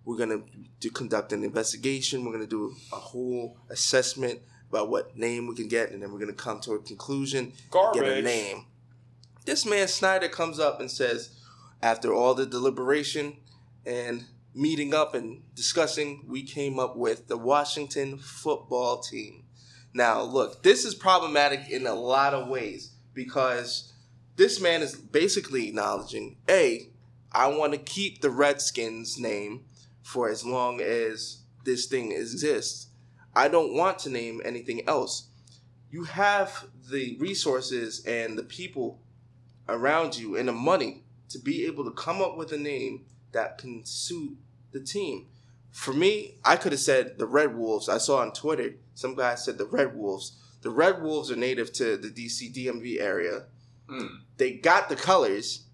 we're gonna do conduct an investigation. We're gonna do a whole assessment about what name we can get, and then we're gonna come to a conclusion. Get a name. This man Snyder comes up and says, after all the deliberation and meeting up and discussing, we came up with the Washington football team. Now, look, this is problematic in a lot of ways because this man is basically acknowledging A, I want to keep the Redskins name for as long as this thing exists. I don't want to name anything else. You have the resources and the people around you and the money to be able to come up with a name that can suit the team. For me, I could have said the Red Wolves. I saw on Twitter some guy said the Red Wolves. The Red Wolves are native to the DC DMV area. Mm. They got the colors.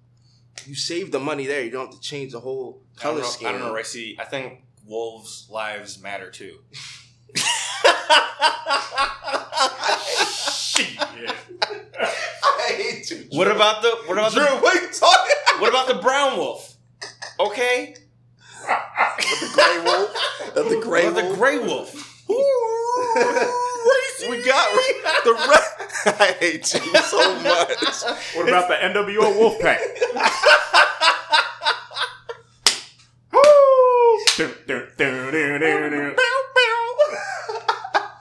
You save the money there. You don't have to change the whole I color know, scheme. I don't know, Ricey. I think wolves' lives matter too. Yeah. I hate you. What about the what about Drew? the What are you talking? what about the brown wolf? Okay, the gray wolf. Of the gray wolf. the gray wolf? we got the red. I hate you so much. What about the NWO Wolfpack? Dun.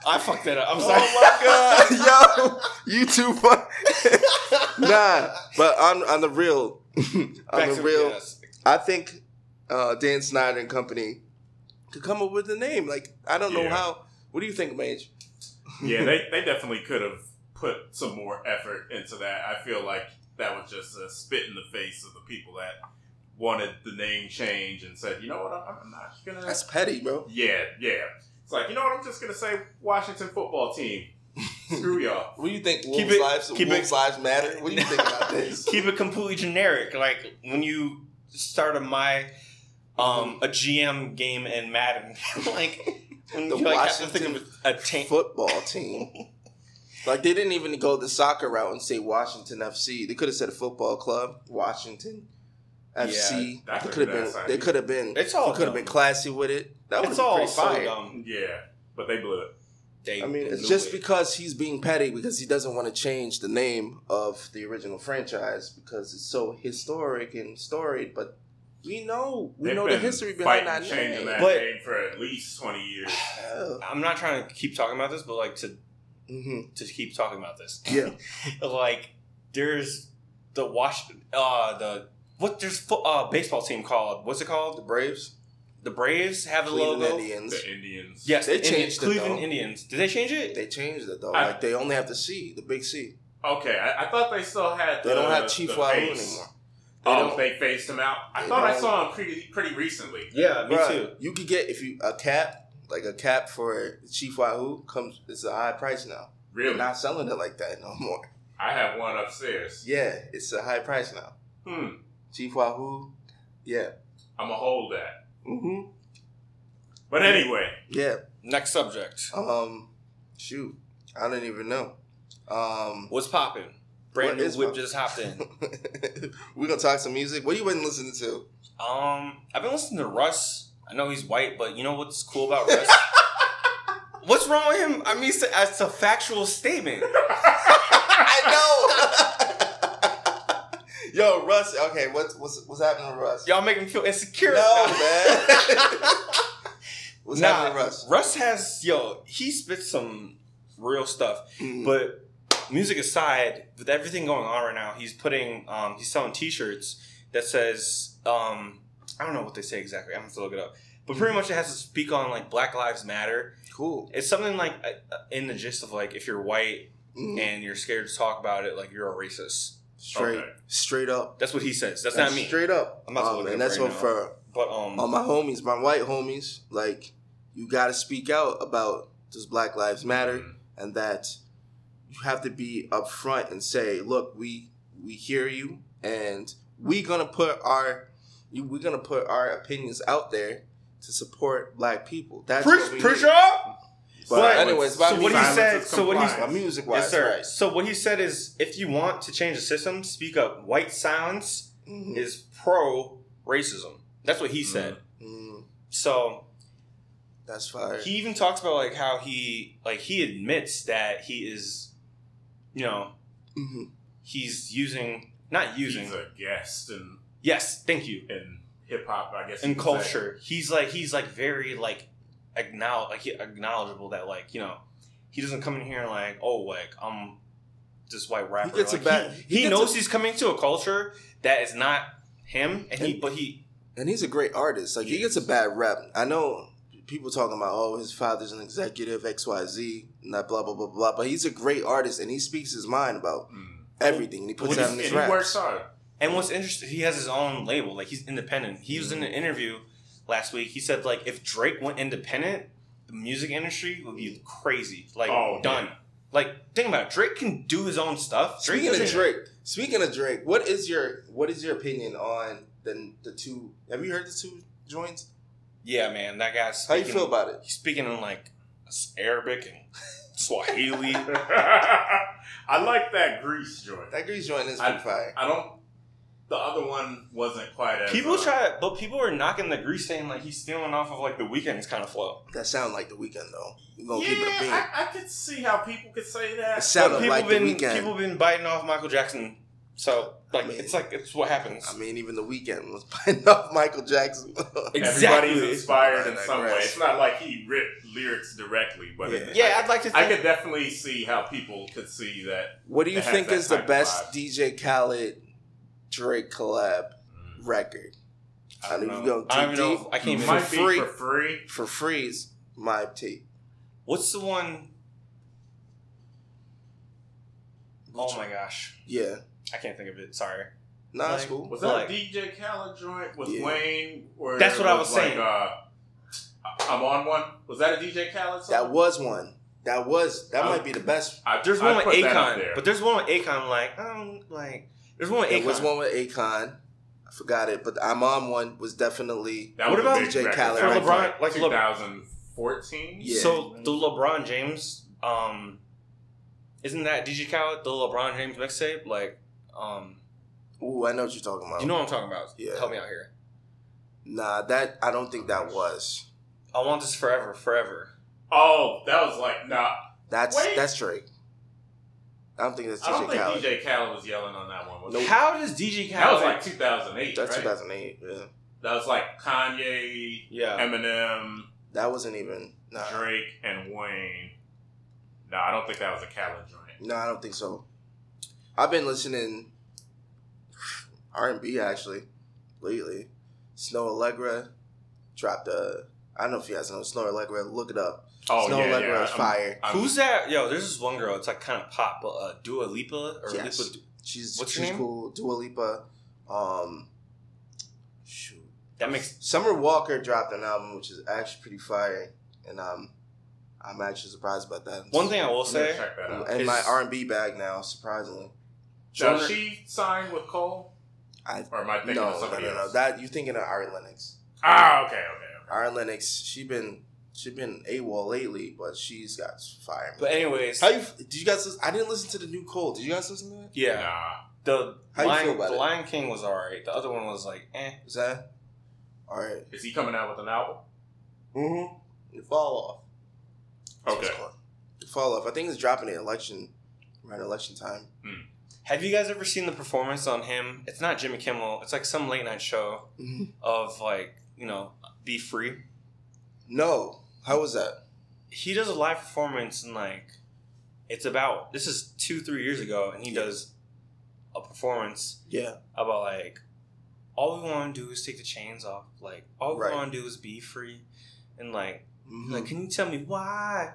I fucked that up. I'm sorry. Oh my god, yo, you too fun. nah, but on on the real, on Back the real, yes. I think uh, Dan Snyder and company could come up with a name. Like I don't know how. What do you think, Mase? Yeah, they, they definitely could have put some more effort into that. I feel like that was just a spit in the face of the people that wanted the name change and said, you know what, I'm, I'm not gonna. That's petty, bro. yeah, yeah. It's like you know what, I'm just gonna say Washington football team. Screw y'all. What do you think? Wolves Keep it- lives, keep wolves it- lives matter. What do you think about this? Keep it completely generic. Like when you start a my um a GM game in Madden, like when The you like, have to think Washington of a team. football team. Like they didn't even go the soccer route and say Washington FC. They could have said a football club, Washington FC. that they could've been been. They could have been. It's all could have been classy with it. That would It's have been all pretty so fire. dumb. Yeah, but they blew it. They I mean, it's just it. because he's being petty because he doesn't want to change the name of the original franchise because it's so historic and storied. But we know we They've know the history behind that fighting changing name. that But- name for at least twenty years. Yeah. I'm not trying to keep talking about this, but like to Mhm. to keep talking about this. Yeah. like there's the wash uh the what there's fo- uh baseball team called what's it called? The Braves, the Braves have the Cleveland logo Indians. The Indians. yes They the Indians, changed it, Cleveland though. Indians did they change it They changed it though. I- like they only have the C, the big C. Okay, I, I thought they still had. They the, don't have Chief Wahoo anymore. They oh, don't- they phased him out. I thought I don't. saw him pretty pretty recently. yeah me Bruh, too You could get if you a cap, like a cap for Chief Wahoo comes. It's a high price now. They're Really, not selling it like that no more. I have one upstairs. Yeah, it's a high price now. Hmm. Chief Wahoo, yeah. I'm gonna hold that. Mm-hmm. But anyway, Yeah. next subject Um, shoot, I didn't even know. Um, what's popping brand What new whip poppin'? just hopped in we're gonna talk some music. What you been listening to? um I've been listening to Russ I know he's white but you know what's cool about Russ what's wrong with him I mean it's a, it's a factual statement Yo, Russ. Okay, what's what's what's happening with Russ? y'all make me feel insecure No, man. what's nah, happening with Russ? Russ has yo. He spits some real stuff. Mm. But music aside, with everything going on right now, he's putting um, he's selling T-shirts that says um, I don't know what they say exactly. I'm gonna have to look it up. But pretty much it has to speak on like Black Lives Matter. cool. It's something like uh, in the gist of like if you're white Mm. and you're scared to talk about it, like you're a racist. Straight, Okay. straight up. That's what he says. That's not me. Straight up. I'm to Um, and that's right what for But um, all my homies, my white homies. Like, you got to speak out about does Black Lives Matter, and that you have to be upfront and say, look, we we hear you, and we gonna put our we're gonna put our opinions out there to support black people. That's Preach, what we preach need. up. But But- anyways, so what he said- so what he's- music wise, Yes, sir. right? So what he said is, if you want to change the system, speak up. White silence Mhm. is pro racism. That's what he said. Mhm. So That's fire. he even talks about like how he like he admits that he is, you know, Mhm. he's using not using. He's a guest in yes, thank you. in hip hop. I guess In you could say. culture, he's like he's like very like acknowledge like he- acknowledgeable that like you know he doesn't come in here and like oh like I'm this white rapper. He gets a bad- he, he he knows a- he's coming to a culture that is not him, and he but he and he's a great artist. Like he gets a bad rep. I know people talking about oh his father's an executive X Y Z, not blah blah blah blah. But he's a great artist and he speaks his mind about Mm. everything. And he puts out in And his he works hard. And what's interesting, he has his own label. Like he's independent. He was in an interview last week. He said like if Drake went independent, the music industry would be crazy. Like Oh, done. yeah. Like think about it. Drake can do his own stuff. Drake Speaking of doesn't- Drake, speaking of Drake, what is your what is your opinion on the the two? Have you heard the two joints? Yeah, man, that guy's. How you feel about it? He's speaking in like Arabic and Swahili. I like that Greece joint. That Greece joint is I- pretty fire. I don't. The other one wasn't quite as. people uh, try, but people were knocking the Greece saying like he's stealing off of like the Weeknd's kind of flow. That sound like the Weeknd though. Gonna Yeah, keep it a bean. I, I could see how people could say that. It sounded people like been the Weeknd. people been biting off Michael Jackson. So like I mean- it's like it's what happens. I mean, even the Weeknd was biting off Michael Jackson. Exactly. Everybody's inspired in some way. It's not like he ripped lyrics directly, but Yeah. it- yeah, I'd like to. I could definitely see how people could see that. what do you think is the best vibe. DJ Khaled Drake collab record? I don't I know. know go I don't even know. I can't even. For free. for free. For freeze, my tape. What's the one? Oh my gosh, Yeah, I can't think of it. Sorry. nah, it's Like- cool. Was that Like- a DJ Khaled joint with Yeah. Wayne? Where That's it what I was saying. Uh, I'm on one. Was that a DJ Khaled song? That was one. That was that I- might be the best. I, There's I one with put that up Akon, there. but there's one with Akon. Like, um, like there's one with There Akon. was one with Akon. I forgot it, but I'm on one was definitely that what was about DJ record. Khaled That was record? like, Like 2014. Yeah. So the LeBron James, um, isn't that DJ Khaled the LeBron James mixtape? Like, um, Ooh, I know what you're talking about. you know what I'm talking about? Yeah. Help me out here. Nah, that I don't think that was. I want this forever, forever. Oh, that was like nah. That's Wait. that's Drake. I don't think that's DJ I don't DJ think DJ Khaled was yelling on that one. Was Nope. How does DJ That was like 2008. That's right? 2008. Yeah, That was like Kanye, yeah. Eminem, that wasn't even. Nah, Drake, and Wayne. No, I don't think that was a Khaled joint. no, I don't think so. I've been listening R and B actually lately. Snoh Aalegra dropped a. I don't know if you guys know Snoh Aalegra. Look it up. Oh Snoh yeah, Aalegra yeah. is I'm- fire. I'm- Who's that? Yo, there's this one girl. It's like kind of pop, but uh, Dua Lipa or Yes. Lipa. She's What's her name? cool. Dua Lipa. Um, shoot. That makes Summer Walker dropped an album which is actually pretty fire, and um, I'm actually surprised about that. one thing I will say. check that out. in my R and B bag now, surprisingly. Does Joyner- she sign with Cole? I Or am I thinking no, of no, somebody no, no. else? That you thinking of Ari Lennox? ah, okay, okay, okay. Ari Lennox, she been she been AWOL lately, but she's got fire. But anyways, How you did you guys? Listen, I didn't listen to the new Cole. Did you guys listen to that? yeah, Nah. the How you Lion, feel about the it? Lion King was alright. The other one was like, eh. Is that all right? Is he coming out with an album? Mm-hmm. You fall off. Okay. You fall off. I think it's dropping at election around election time. Have you guys ever seen the performance on him? It's not Jimmy Kimmel. It's like some late night show Mm-hmm. of like you know, be free. No, how was that? He does a live performance and like, it's about this is two three years ago, and he Yeah. does a performance Yeah, about like, all we want to do is take the chains off. Like, all we Right. want to do is be free, and like, Mhm. like, can you tell me why?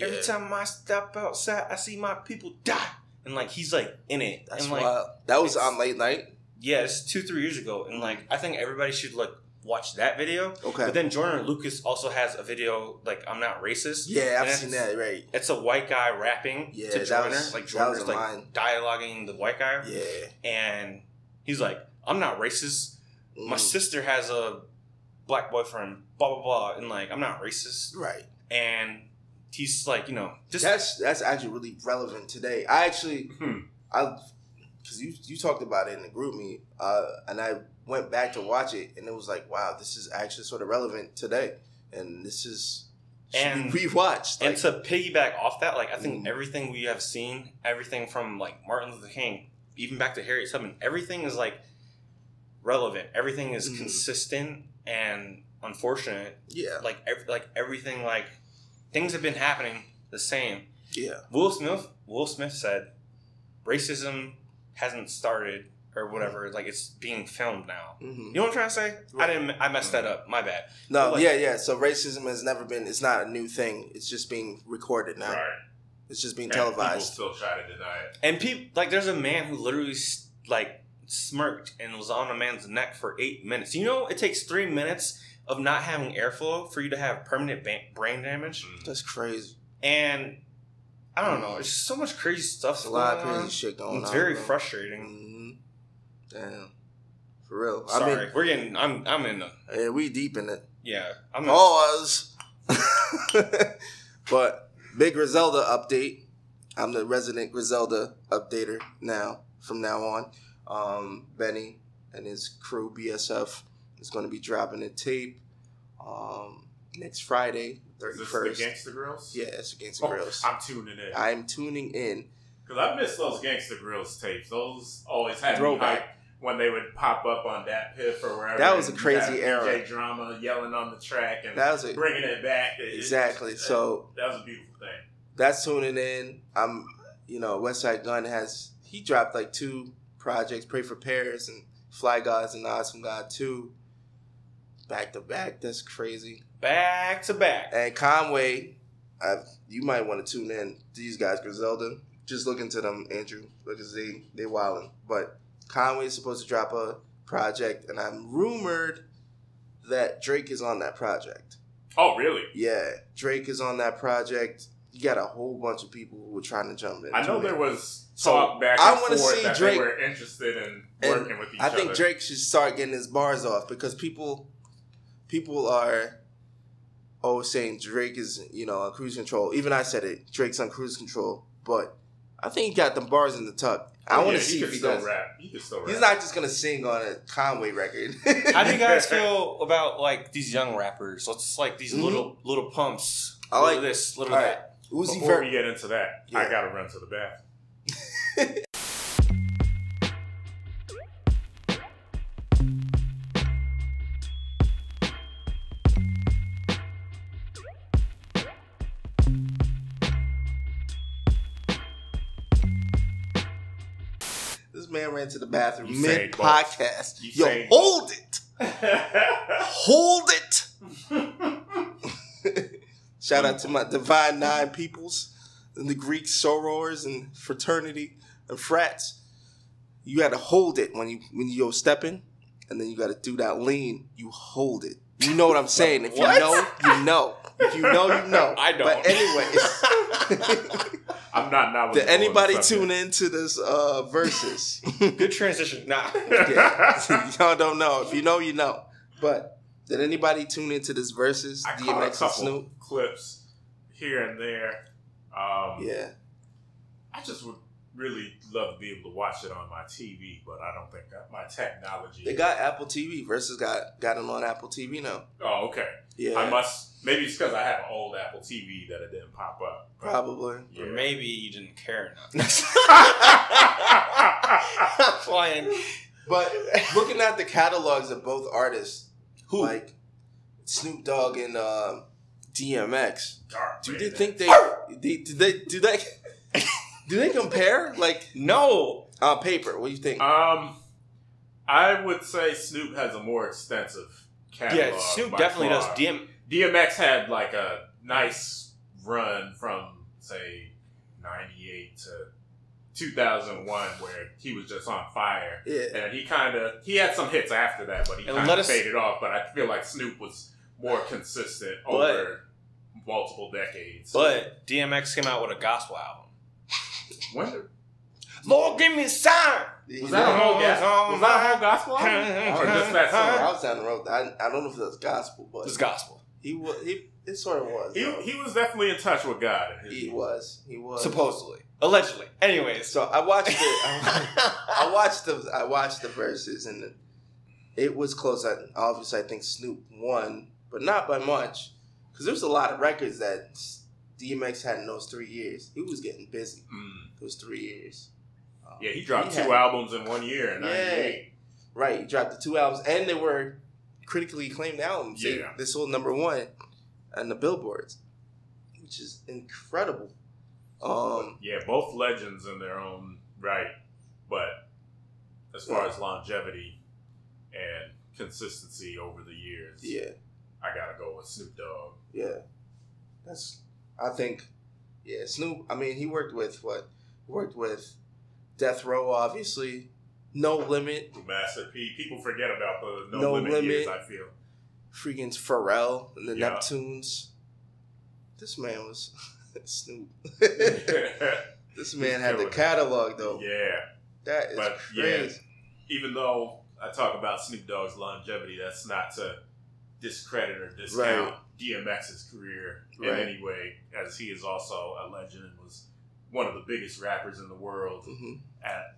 Every time I step outside, I see my people die, and like he's like in it, That's and like wild. That was on late night. yeah, two three years ago, and like I think everybody should like watch that video. Okay. But then Joyner Lucas also has a video like I'm not racist. yeah, I've seen that. Right. It's a white guy rapping Yeah, to Joyner, was- like Joyner's like dialoguing the white guy, Yeah. and he's like, "I'm not racist. my Mm. sister has a black boyfriend, blah blah blah, and like I'm not racist, Right. and he's like, you know, just That's that's actually really relevant today. I actually, Hmm. I, because you you talked about it in the group meet, uh, and I went back to watch it, and it was like, wow, this is actually sort of relevant today, and this is And- rewatched. And to piggyback off that, like I think Mm. everything we have seen, everything from like Martin Luther King, even back to Harriet Tubman, everything is like relevant. Everything is Mhm. consistent and unfortunate. yeah, Like ev- like everything like things have been happening the same. yeah, Will Smith Will Smith said racism hasn't started or whatever. Like it's being filmed now. hmm You know what I'm trying to say? I didn't. I messed that up. My bad. no, Like- yeah, yeah. So racism has never been. It's not a new thing. It's just being recorded now. Right. It's just being And people televised. still try to deny it. And people like there's a man who literally like smirked and was on a man's neck for eight minutes. You know, it takes three minutes of not having airflow for you to have permanent ba- brain damage. Mm. That's crazy. And I don't know. It's just so much crazy stuff. It's a lot of crazy on. shit going It's on. It's very bro. frustrating. hmm Damn. For real. Sorry, I mean, we're getting. I'm. I'm in the. yeah, we deep in it. Yeah, I'm. In, Pause. but big Griselda update. I'm the resident Griselda updater now. From now on, um, Benny and his crew BSF is going to be dropping a tape um, next Friday, thirty first. thirty this the Grillz? Yeah, it's against Oh, Grillz. I'm tuning in. I'm tuning in. Because I miss those Gangster Grillz tapes. Those always had me Throwback. hyped when they would pop up on DatPiff or wherever. That was a crazy era. DJ drama yelling on the track and That was it. bringing it back. It- it- Exactly. that- So that was a beautiful thing. that's tuning in. I'm, you know, Westside Gun has he dropped like two projects, Pray for Paris and Fly Gods and Odds from God two, back to back. That's crazy. back to back. And Conway, i you might want to tune in. These guys, Griselda, just look into them, Andrew, because they they wildin'. But Conway is supposed to drop a project, and I'm rumored that Drake is on that project. Oh, really? Yeah, Drake is on that project. You got a whole bunch of people who were trying to jump in. I know there was So, talk back I wanna forth see that Drake- were interested in working with each other. I other. think Drake should start getting his bars off because people, people are, oh, saying Drake is you know on cruise control. Even I said it. Drake's on cruise control, but I think he got them bars in the tuck. I Oh, want yeah, to see he if could he still does. rap. He could still rap. He's not just gonna sing on a Conway record. How do you guys feel about like these young rappers? Let's like these Mhm. little little pumps. I little like- this, little All that. right, Uzi Before Vert. we get into that, Yeah. I gotta run to the bathroom. ran to the bathroom You mid podcast. You Yo, say hold it, hold it. Shout out to my Divine Nine peoples and the Greek sorors and fraternity and frats. You got to hold it when you when you go stepping, and then you got to do that lean. You hold it. You know what I'm saying? If you know, you know. If you know, you know. I don't. But anyways, I'm not knowledgeable. did anybody on the tune into this uh Verzuz? Good transition. Nah. yeah. Y'all don't know. If you know, you know. But did anybody tune into this Verzuz I caught a DMX and couple Snoop? clips here and there. Um, Yeah. I just would really love to be able to watch it on my TV, but I don't think that my technology. They got Apple TV. Verzuz got got them on Apple TV now. oh, okay. Yeah. I must. Maybe it's because I have an old Apple TV that it didn't pop up. But- Probably. Yeah. Or maybe you didn't care enough. Flying. But looking at the catalogs of both artists, Who? like Snoop Dogg and um DMX, Dark, do man. they think they, they do they do they do they compare like no. on paper? What do you think? Um, I would say Snoop has a more extensive catalog. Yeah, Snoop definitely far. does. DM. DMX had like a nice run from say '98 to 2001, where he was just on fire, yeah. and he kind of he had some hits after that, but he kind of faded off. But I feel like Snoop was more consistent But- over multiple decades. But DMX came out with a gospel album. When Lord, give me a sign. Was that a whole, gas- was that a whole gospel? I Or just that I was down the road. I, I don't know if that's gospel, but It's gospel. he was. He it sort of was. He, though. he was definitely in touch with God. He was. He was. Supposedly. Allegedly. Anyways. So I watched it. I, I watched the. I watched the Verzuz, and it was close. I, obviously, I think Snoop won, but not by much, because there's a lot of records that DMX had in those three years. He was getting busy Mm. Those three years. Um, Yeah, he dropped had- two albums in one year in Yeah. 98. Right, he dropped the two albums, and they were critically acclaimed albums. They- Yeah. they sold number one on the billboards, which is incredible. Um, Yeah, both legends in their own right. But as far as longevity and consistency over the years, yeah, I gotta go with Snoop Dogg. yeah, that's. I think, yeah, Snoop. I mean, he worked with what? Worked with Death Row, obviously. No Limit, Master P. People forget about the No, No Limit, Limit. years. I feel. freaking Pharrell, and the Yeah. Neptunes. This man was Snoop. this man had the catalog though. Yeah. That is but yeah, crazy. even though I talk about Snoop Dogg's longevity, that's not to discredit or discount Right. DMX's career in Right. any way, as he is also a legend and was one of the biggest rappers in the world hmm at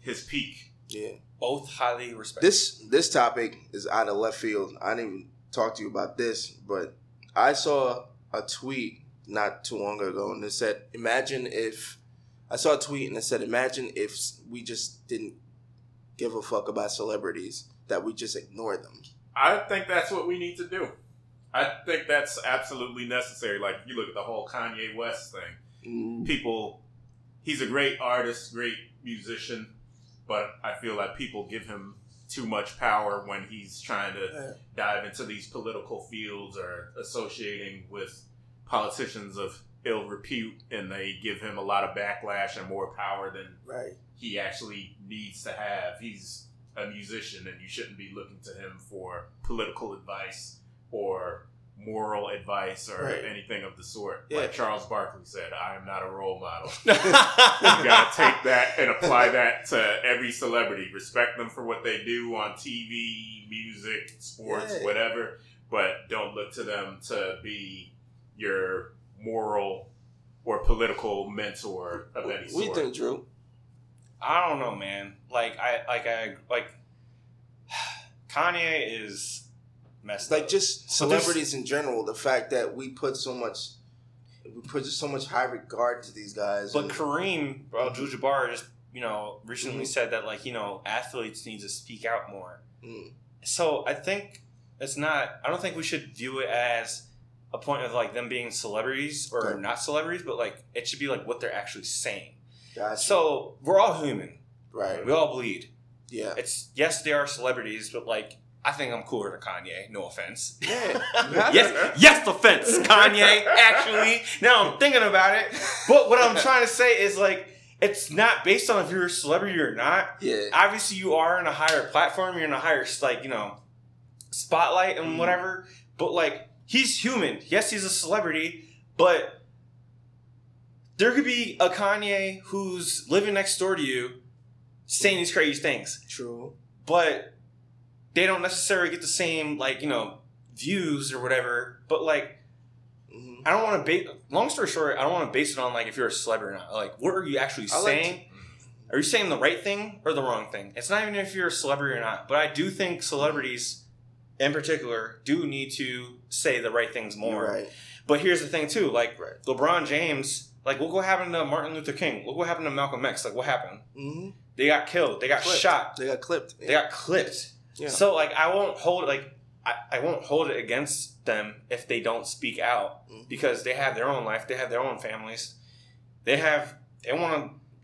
his peak. Yeah. Both highly respected. This this topic is out of left field. I didn't even talk to you about this, but I saw a tweet not too long ago, and it said, "Imagine if." I saw a tweet and it said, "Imagine if we just didn't give a fuck about celebrities, that we just ignore them." I think that's what we need to do. I think that's absolutely necessary. Like you look at the whole Kanye West thing. Mm, people he's a great artist great musician but i feel like people give him too much power when he's trying to dive into these political fields or associating with politicians of ill repute and they give him a lot of backlash and more power than Right. he actually needs to have. He's a musician and you shouldn't be looking to him for political advice or moral advice or Right. anything of the sort Yeah. like charles barkley said i am not a role model you you gotta take that and apply that to every celebrity. Respect them for what they do on TV, music, sports, Yeah. whatever, but don't look to them to be your moral or political mentor of any What do you think, Drew? I don't know, man. Like I like I like Kanye is messed like up. just celebrities in general. The fact that we put so much, we put so much high regard to these guys. But and- Kareem Abdul-Jabbar just you know recently Mhm. said that like you know athletes need to speak out more. Mm. So I think it's not. I don't think we should view it as a point of like them being celebrities or Okay. not celebrities, but like it should be like what they're actually saying. Gotcha. So we're all human. right, We all bleed. yeah, It's yes, they are celebrities, but like I think I'm cooler than Kanye. No offense. yeah. Yes, yes, offense, Kanye. Actually, now I'm thinking about it. But what I'm trying to say is like, it's not based on if you're a celebrity or not. Yeah, Obviously, you are in a higher platform. You're in a higher like you know spotlight and Mhm. whatever. But like, he's human. Yes, he's a celebrity, but there could be a Kanye who's living next door to you, saying these crazy things true. but they don't necessarily get the same like you know views or whatever but like hmm i don't want to base long story short i don't want to base it on like if you're a celebrity or not. Like what are you actually I like saying? are you saying the right thing or the wrong thing? It's not even if you're a celebrity or not but i do think celebrities in particular do need to say the right things more. right. but here's the thing too like Right. lebron james like look what happened to martin luther king. Look what happened to malcolm x. Like what happened? Hmm they got killed. They got Clipped. shot. They got clipped. they got clipped Yeah. so like I won't hold like I, I won't hold it against them if they don't speak out Mhm. because they have their own life, they have their own families, they have they want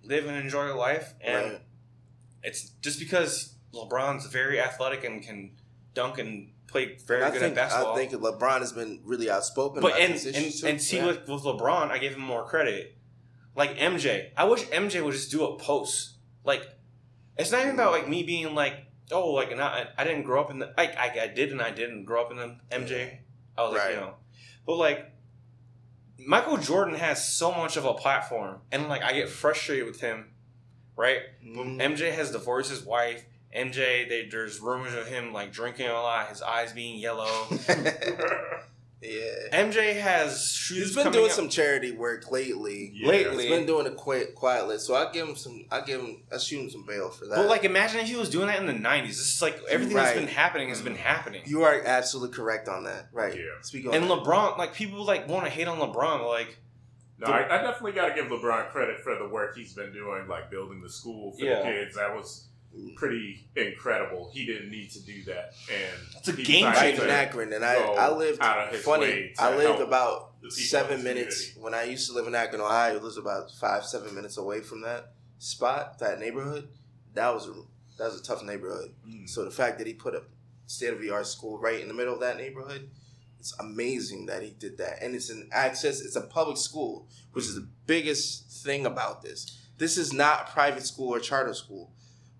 to live and enjoy life, and Right. it's just because LeBron's very athletic and can dunk and play very And good think, at basketball. I think LeBron has been really outspoken. but and and, and see Yeah. with, with LeBron, I give him more credit. Like MJ, I wish MJ would just do a post. Like it's not even about like me being like, oh, like not I, I didn't grow up in the like I, I did and I didn't grow up in the MJ. I was like, Right. you know, but like Michael Jordan has so much of a platform, and like I get frustrated with him right? Mhm. MJ has divorced his wife. MJ, they, there's rumors of him like drinking a lot, his eyes being yellow. yeah. MJ has shoes. He's been doing out- some charity work lately. Yeah. lately. He's been doing it quiet, quietly, so I give him some. I give him. I shoot him some bail for that. But like, imagine if he was doing that in the '90s. This is like everything that's been happening has been happening. you are absolutely correct on that. Right. Yeah. Speak on And that. LeBron, like people like want to hate on LeBron, like No, I, I definitely got to give LeBron credit for the work he's been doing, like building the school for Yeah. the kids. That was pretty incredible. He didn't need to do that, and That's a game changer in Akron, and I, I lived out of his funny. way to I lived about the people in seven minutes community. when I used to live in Akron, Ohio. It was about five, seven minutes away from that spot, that neighborhood. That was a that was a tough neighborhood. Mm. So the fact that he put a state of the art school right in the middle of that neighborhood, it's amazing that he did that. And it's an access. It's a public school, which is the biggest thing about this. This is not a private school or charter school,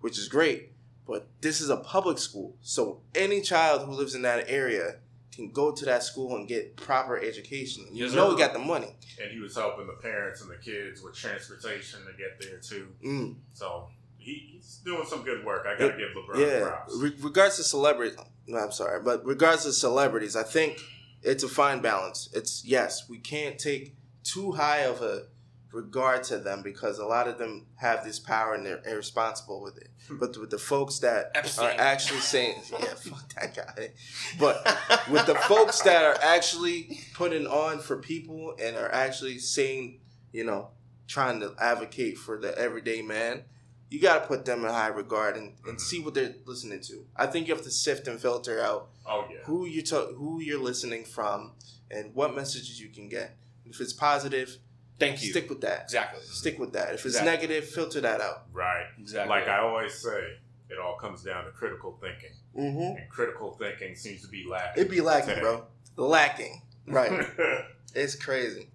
which is great. But this is a public school, so any child who lives in that area can go to that school and get proper education. You Yes, know sir. he got the money. and he was helping the parents and the kids with transportation to get there too. Mm. So he, he's doing some good work. I got to give LeBron Yeah. props. Re- regards to celebrity, no, I'm sorry, but regards to celebrities, I think it's a fine balance. It's yes, we can't take too high of a regard to them because a lot of them have this power and they're irresponsible with it. Hmm. But with the folks that Epstein. are actually saying, yeah, fuck that guy. But with the folks that are actually putting on for people and are actually saying, you know, trying to advocate for the everyday man, you got to put them in high regard and, and hmm. see what they're listening to. I think you have to sift and filter out Oh yeah. who you to- who you're listening from and what messages you can get. If it's positive, thank you. stick with that. exactly. Stick with that. If it's Exactly. negative, filter that out. Right. Exactly. Like I always say, it all comes down to critical thinking, Mm-hmm. and critical thinking seems to be lacking. It'd be lacking, today. bro. Lacking. Right. it's crazy.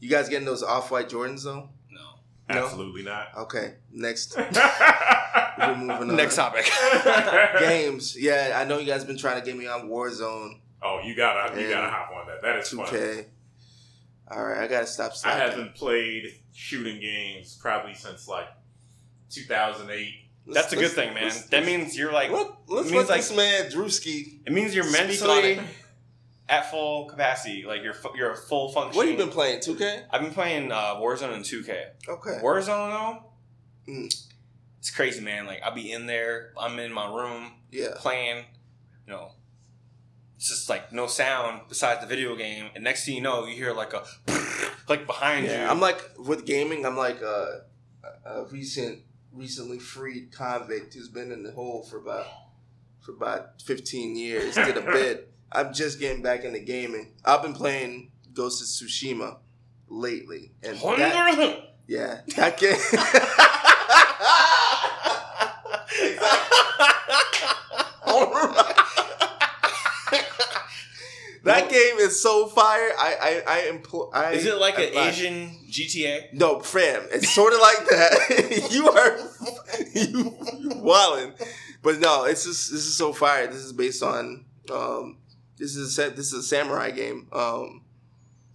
You guys getting those off white Jordans though? no. No? Absolutely not. Okay. Next. We're moving on. Next topic. Games. Yeah, I know you guys been trying to get me on Warzone, Oh, you gotta you gotta hop on that. That is fun. 2K. All right, I gotta stop I haven't played shooting games probably since like 2008. Let's- That's a good thing, man. let's- that means you're like. Let, let's it means let like this man Drewski. it means you're Speak mentally at full capacity. Like you're fu- you're a full function. What have you been playing? 2K. I've been playing uh, Warzone and 2K. Okay. Warzone though, Mm. it's crazy, man. Like I'll be in there. I'm in my room Yeah. playing. You know, it's just like no sound besides the video game, and next thing you know, you hear like a like behind Yeah. you. I'm like with gaming. I'm like a, a recent, recently freed convict who's been in the hole for about for about 15 years. Did a bit. I'm just getting back into gaming. I've been playing Ghost of Tsushima lately, and that, yeah, that game. that game is so fire. I I I employ. I, Is it like an advise- Asian GTA? No, fam. It's sort of like that. you are you, you wildin'. But no, it's just this is so fire. This is based on um this is a set this is a samurai game. Um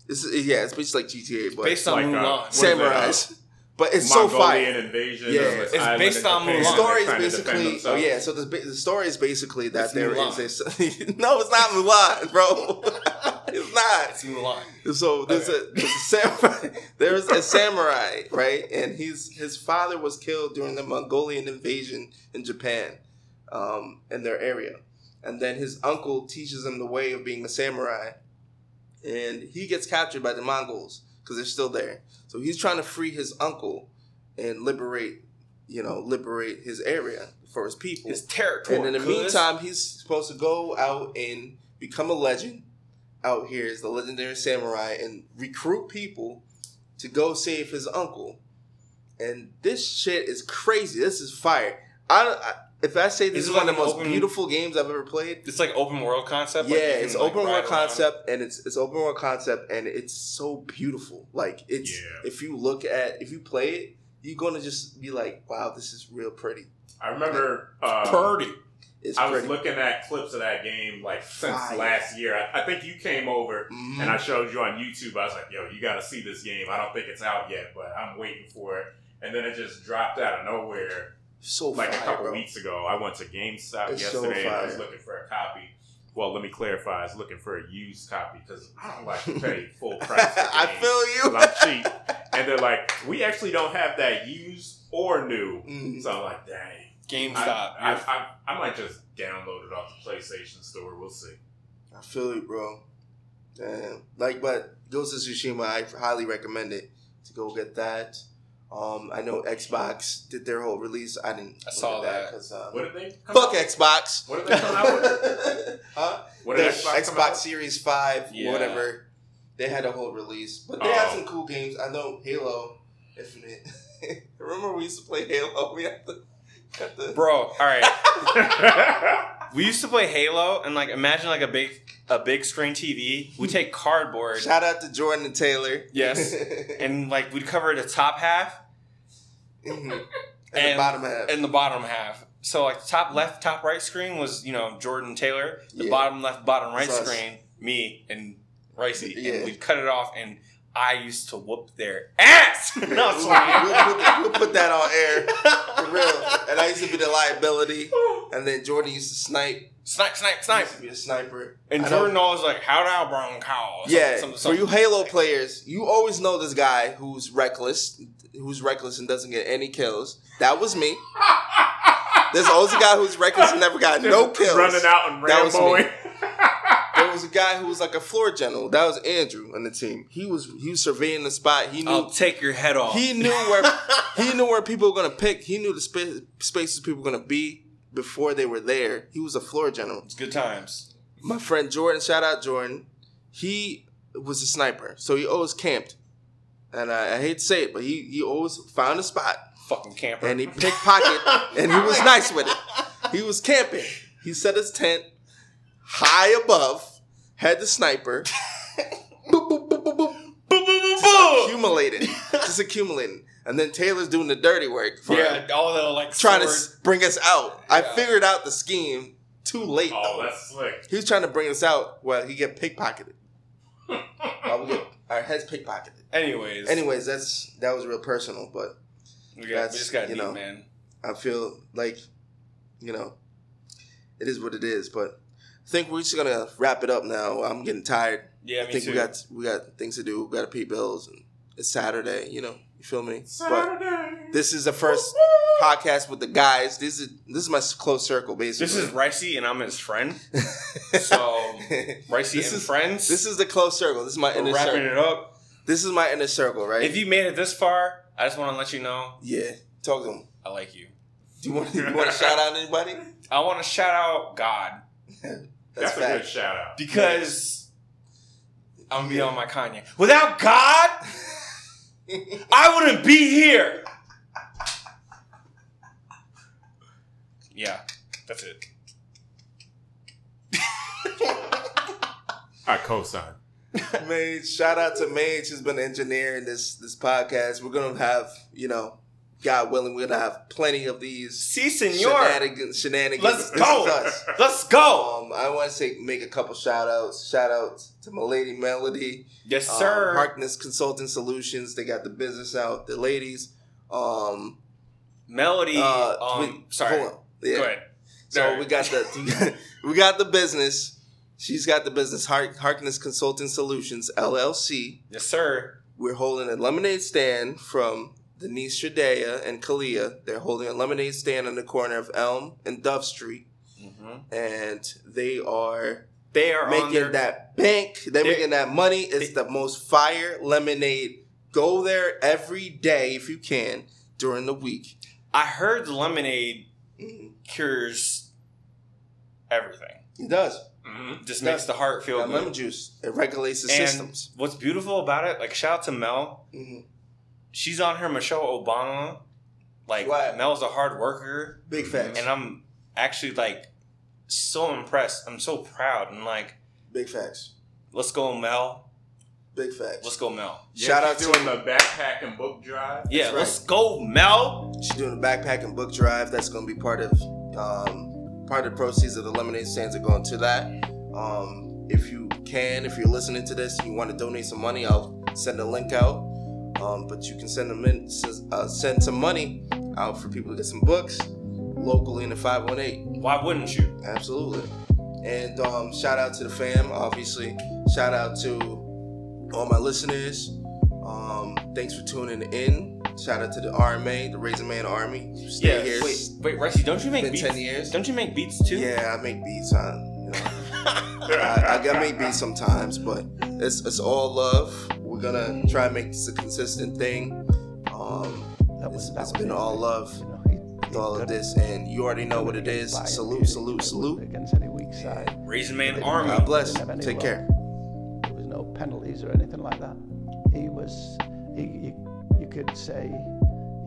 this is yeah, it's basically like GTA, but Based on like, uh, Mulan. what is samurais. But it's so Mongolian fire. invasion. Yeah. of It's based on Japan. Mulan. The story is trying to defend basically oh yeah. So the, the story is basically that It's there Mulan. is a no, it's not Mulan, bro. it's not. It's Mulan. So there's a, there's a samurai. There's a samurai, right? And he's his father was killed during the Mongolian invasion in Japan, um, in their area, and then his uncle teaches him the way of being a samurai, and he gets captured by the Mongols because they're still there. So he's trying to free his uncle and liberate, you know, liberate his area for his people. his territory. And in the meantime, he's supposed to go out and become a legend out here as the legendary samurai and recruit people to go save his uncle. And this shit is crazy. This is fire. I, I if I say this Is is, it one like of the most open- beautiful games I've ever played. it's like open world concept. Yeah, like it's can, like, open ride world around. concept and it's it's open world concept and it's so beautiful. Like it's Yeah. if you look at if you play it, you're gonna just be like, wow, this is real pretty. I remember. Um, Purdy. It's I was looking at clips of that game like since Fire. last year. I, I think you came over Mhm. and I showed you on YouTube. I was like, "Yo, you got to see this game. I don't think it's out yet, but I'm waiting for it." and then it just dropped out of nowhere So like a couple bro. weeks ago. I went to GameStop It's so yesterday and I was looking for a copy. Well, let me clarify. I was looking for a used copy because I don't like to pay full price. For I feel you. I'm cheap. And they're like, we actually don't have that used or new. Mhm. So I'm like, dang. GameStop. I, I, I, I might just download it off the PlayStation Store. We'll see. I feel you, bro. Damn. Like, but Ghost of Tsushima, I highly recommend it to go get that. Um, I know Xbox did their whole release. I didn't. I saw look at that. because um, What did they? Come fuck out? Xbox. What did they come out with? huh? What did Xbox, Xbox, come out? Series Five, Yeah. whatever. They had a whole release, but they had Oh. some cool games. I know Halo Infinite. Remember we used to play Halo? We had to cut the. Bro, all right. We used to play Halo, and like imagine like a big a big screen TV. We take cardboard, Shout out to Jordan and Taylor. Yes. and like we'd cover the top half Mhm. and, the bottom half. and the bottom half. So like the top left, top right screen was you know Jordan Taylor. The Yeah. bottom left, bottom right screen, me and Ricey. Yeah. And we'd cut it off, and I used to whoop their ass. no, we'll, I'm sorry. we'll put that- we'll put that on air for real. And I used to be the liability, and then Jordan used to snipe. Snipe, snipe, snipe. used to be a sniper. And I Jordan always like, "How now, Bronco?" Yeah, Some- for you Halo players, you always know this guy who's reckless, who's reckless and doesn't get any kills. That was me. There's always a guy who's reckless and never got no kills. Running out and That was me. was a guy who was like a floor general. That was Andrew on the team. He was he was surveying the spot. He knew I'll take your head off. he knew where he knew where people were gonna pick. He knew the spa- spaces people were gonna be before they were there. He was a floor general. it's good times. My friend Jordan, shout out Jordan. He was a sniper, so he always camped. And I, I hate to say it, but he he always found a spot Fucking camper. and he pickpocket, and he was nice with it. He was camping. He set his tent high above, had the sniper. boop, boop, boop, boop, boop. Just accumulating, just accumulating, and then Taylor's doing the dirty work for yeah, all the like trying to sword- s- bring us out. I figured out the scheme too late Oh, though. that's slick. He was trying to bring us out while he get pickpocketed. We get our heads pickpocketed. Anyways, Anyways, that's that was real personal, but we, got, we just got you deep, know, man. I feel like, you know, it is what it is. But think we're just gonna wrap it up now. I'm getting tired. Yeah, I me think too. we got we got things to do. We got to pay bills, and it's Saturday. You know, you feel me? But Saturday. this is the first podcast with the guys. This is this is my close circle, basically. this is Ricey, and I'm his friend. So Ricey This and is- friends. this is the close circle. This is my we're inner wrapping circle. it up. This is my inner circle, right? If you made it this far, I just want to let you know yeah, talk to them. I like you. Do you want, you want to shout out anybody? I want to shout out God That's, That's, a good shout out. because I'm gonna be on my Kanye. Without God, I wouldn't be here. Yeah, that's it. I co-sign. Mage, shout out to Mage who's been engineering this this podcast. We're gonna have, you know, God willing, we're gonna have plenty of these Si, senor. shenanigans. shenanigans. Let's go. us. Let's go. Um, I want to say make a couple shout outs. Shout outs to my lady Melody, Yes, um, sir. Harkness Consulting Solutions. They got the business out. The ladies. Um, Melody. uh, um, we- sorry. Yeah. Go ahead. So we got the we got the business. She's got the business. Hark, Harkness Consulting Solutions LLC. Yes, sir. We're holding a lemonade stand from Denise Shadea and Kalia. They're holding a lemonade stand on the corner of Elm and Dove Street, hmm and they are They are making their, that bank. They're They- making that money. It's the most fire lemonade. Go there every day if you can during the week. I heard the lemonade Mhm. cures everything. It does. Mm-hmm. Just makes the heart feel That good. lemon juice. It regulates the And systems. what's beautiful about it, like shout out to Mel. Mhm. She's on her Michelle Obama. Like Right. Mel's a hard worker, Big facts. and I'm actually like so impressed. I'm so proud, and like, Big facts. let's go, Mel. Big facts. Let's go, Mel. Shout out she's to doing the backpack and book drive. Yeah, right. let's go, Mel. She's doing a backpack and book drive. That's going to be part of um, part of the proceeds of the lemonade stands are going to that. Um, if you can, if you're listening to this and you want to donate some money, I'll send a link out. Um, but you can send them in, uh, send some money out for people to get some books locally in the 518. Why wouldn't you? Absolutely. And um, shout out to the fam, obviously. Shout out to all my listeners. Um, thanks for tuning in. Shout out to the RMA, the Raising Man Army. Stay Yeah. here. Wait, wait, Ricey, don't you make Been beats? 10 years. Don't you make beats too? Yeah, I make beats. I, you know, I, I, I make beats sometimes, but it's it's all love. We're gonna try and make this a consistent thing. Um, That it's, that it's been it. all love You know, he- with all of this, and you already know what it couldn't is. buy it, Salute, salute, salute. couldn't Against any weak side. Raisin Man Army. God bless. didn't have any Take care. There was no penalties or anything like that. He was, he, you, you could say,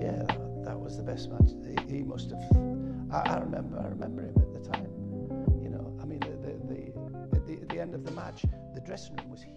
yeah, that, that was the best match. He, he must have. I, I remember, I remember him at the time. You know, I mean, the, the, the, at the, at the end of the match, the dressing room was huge.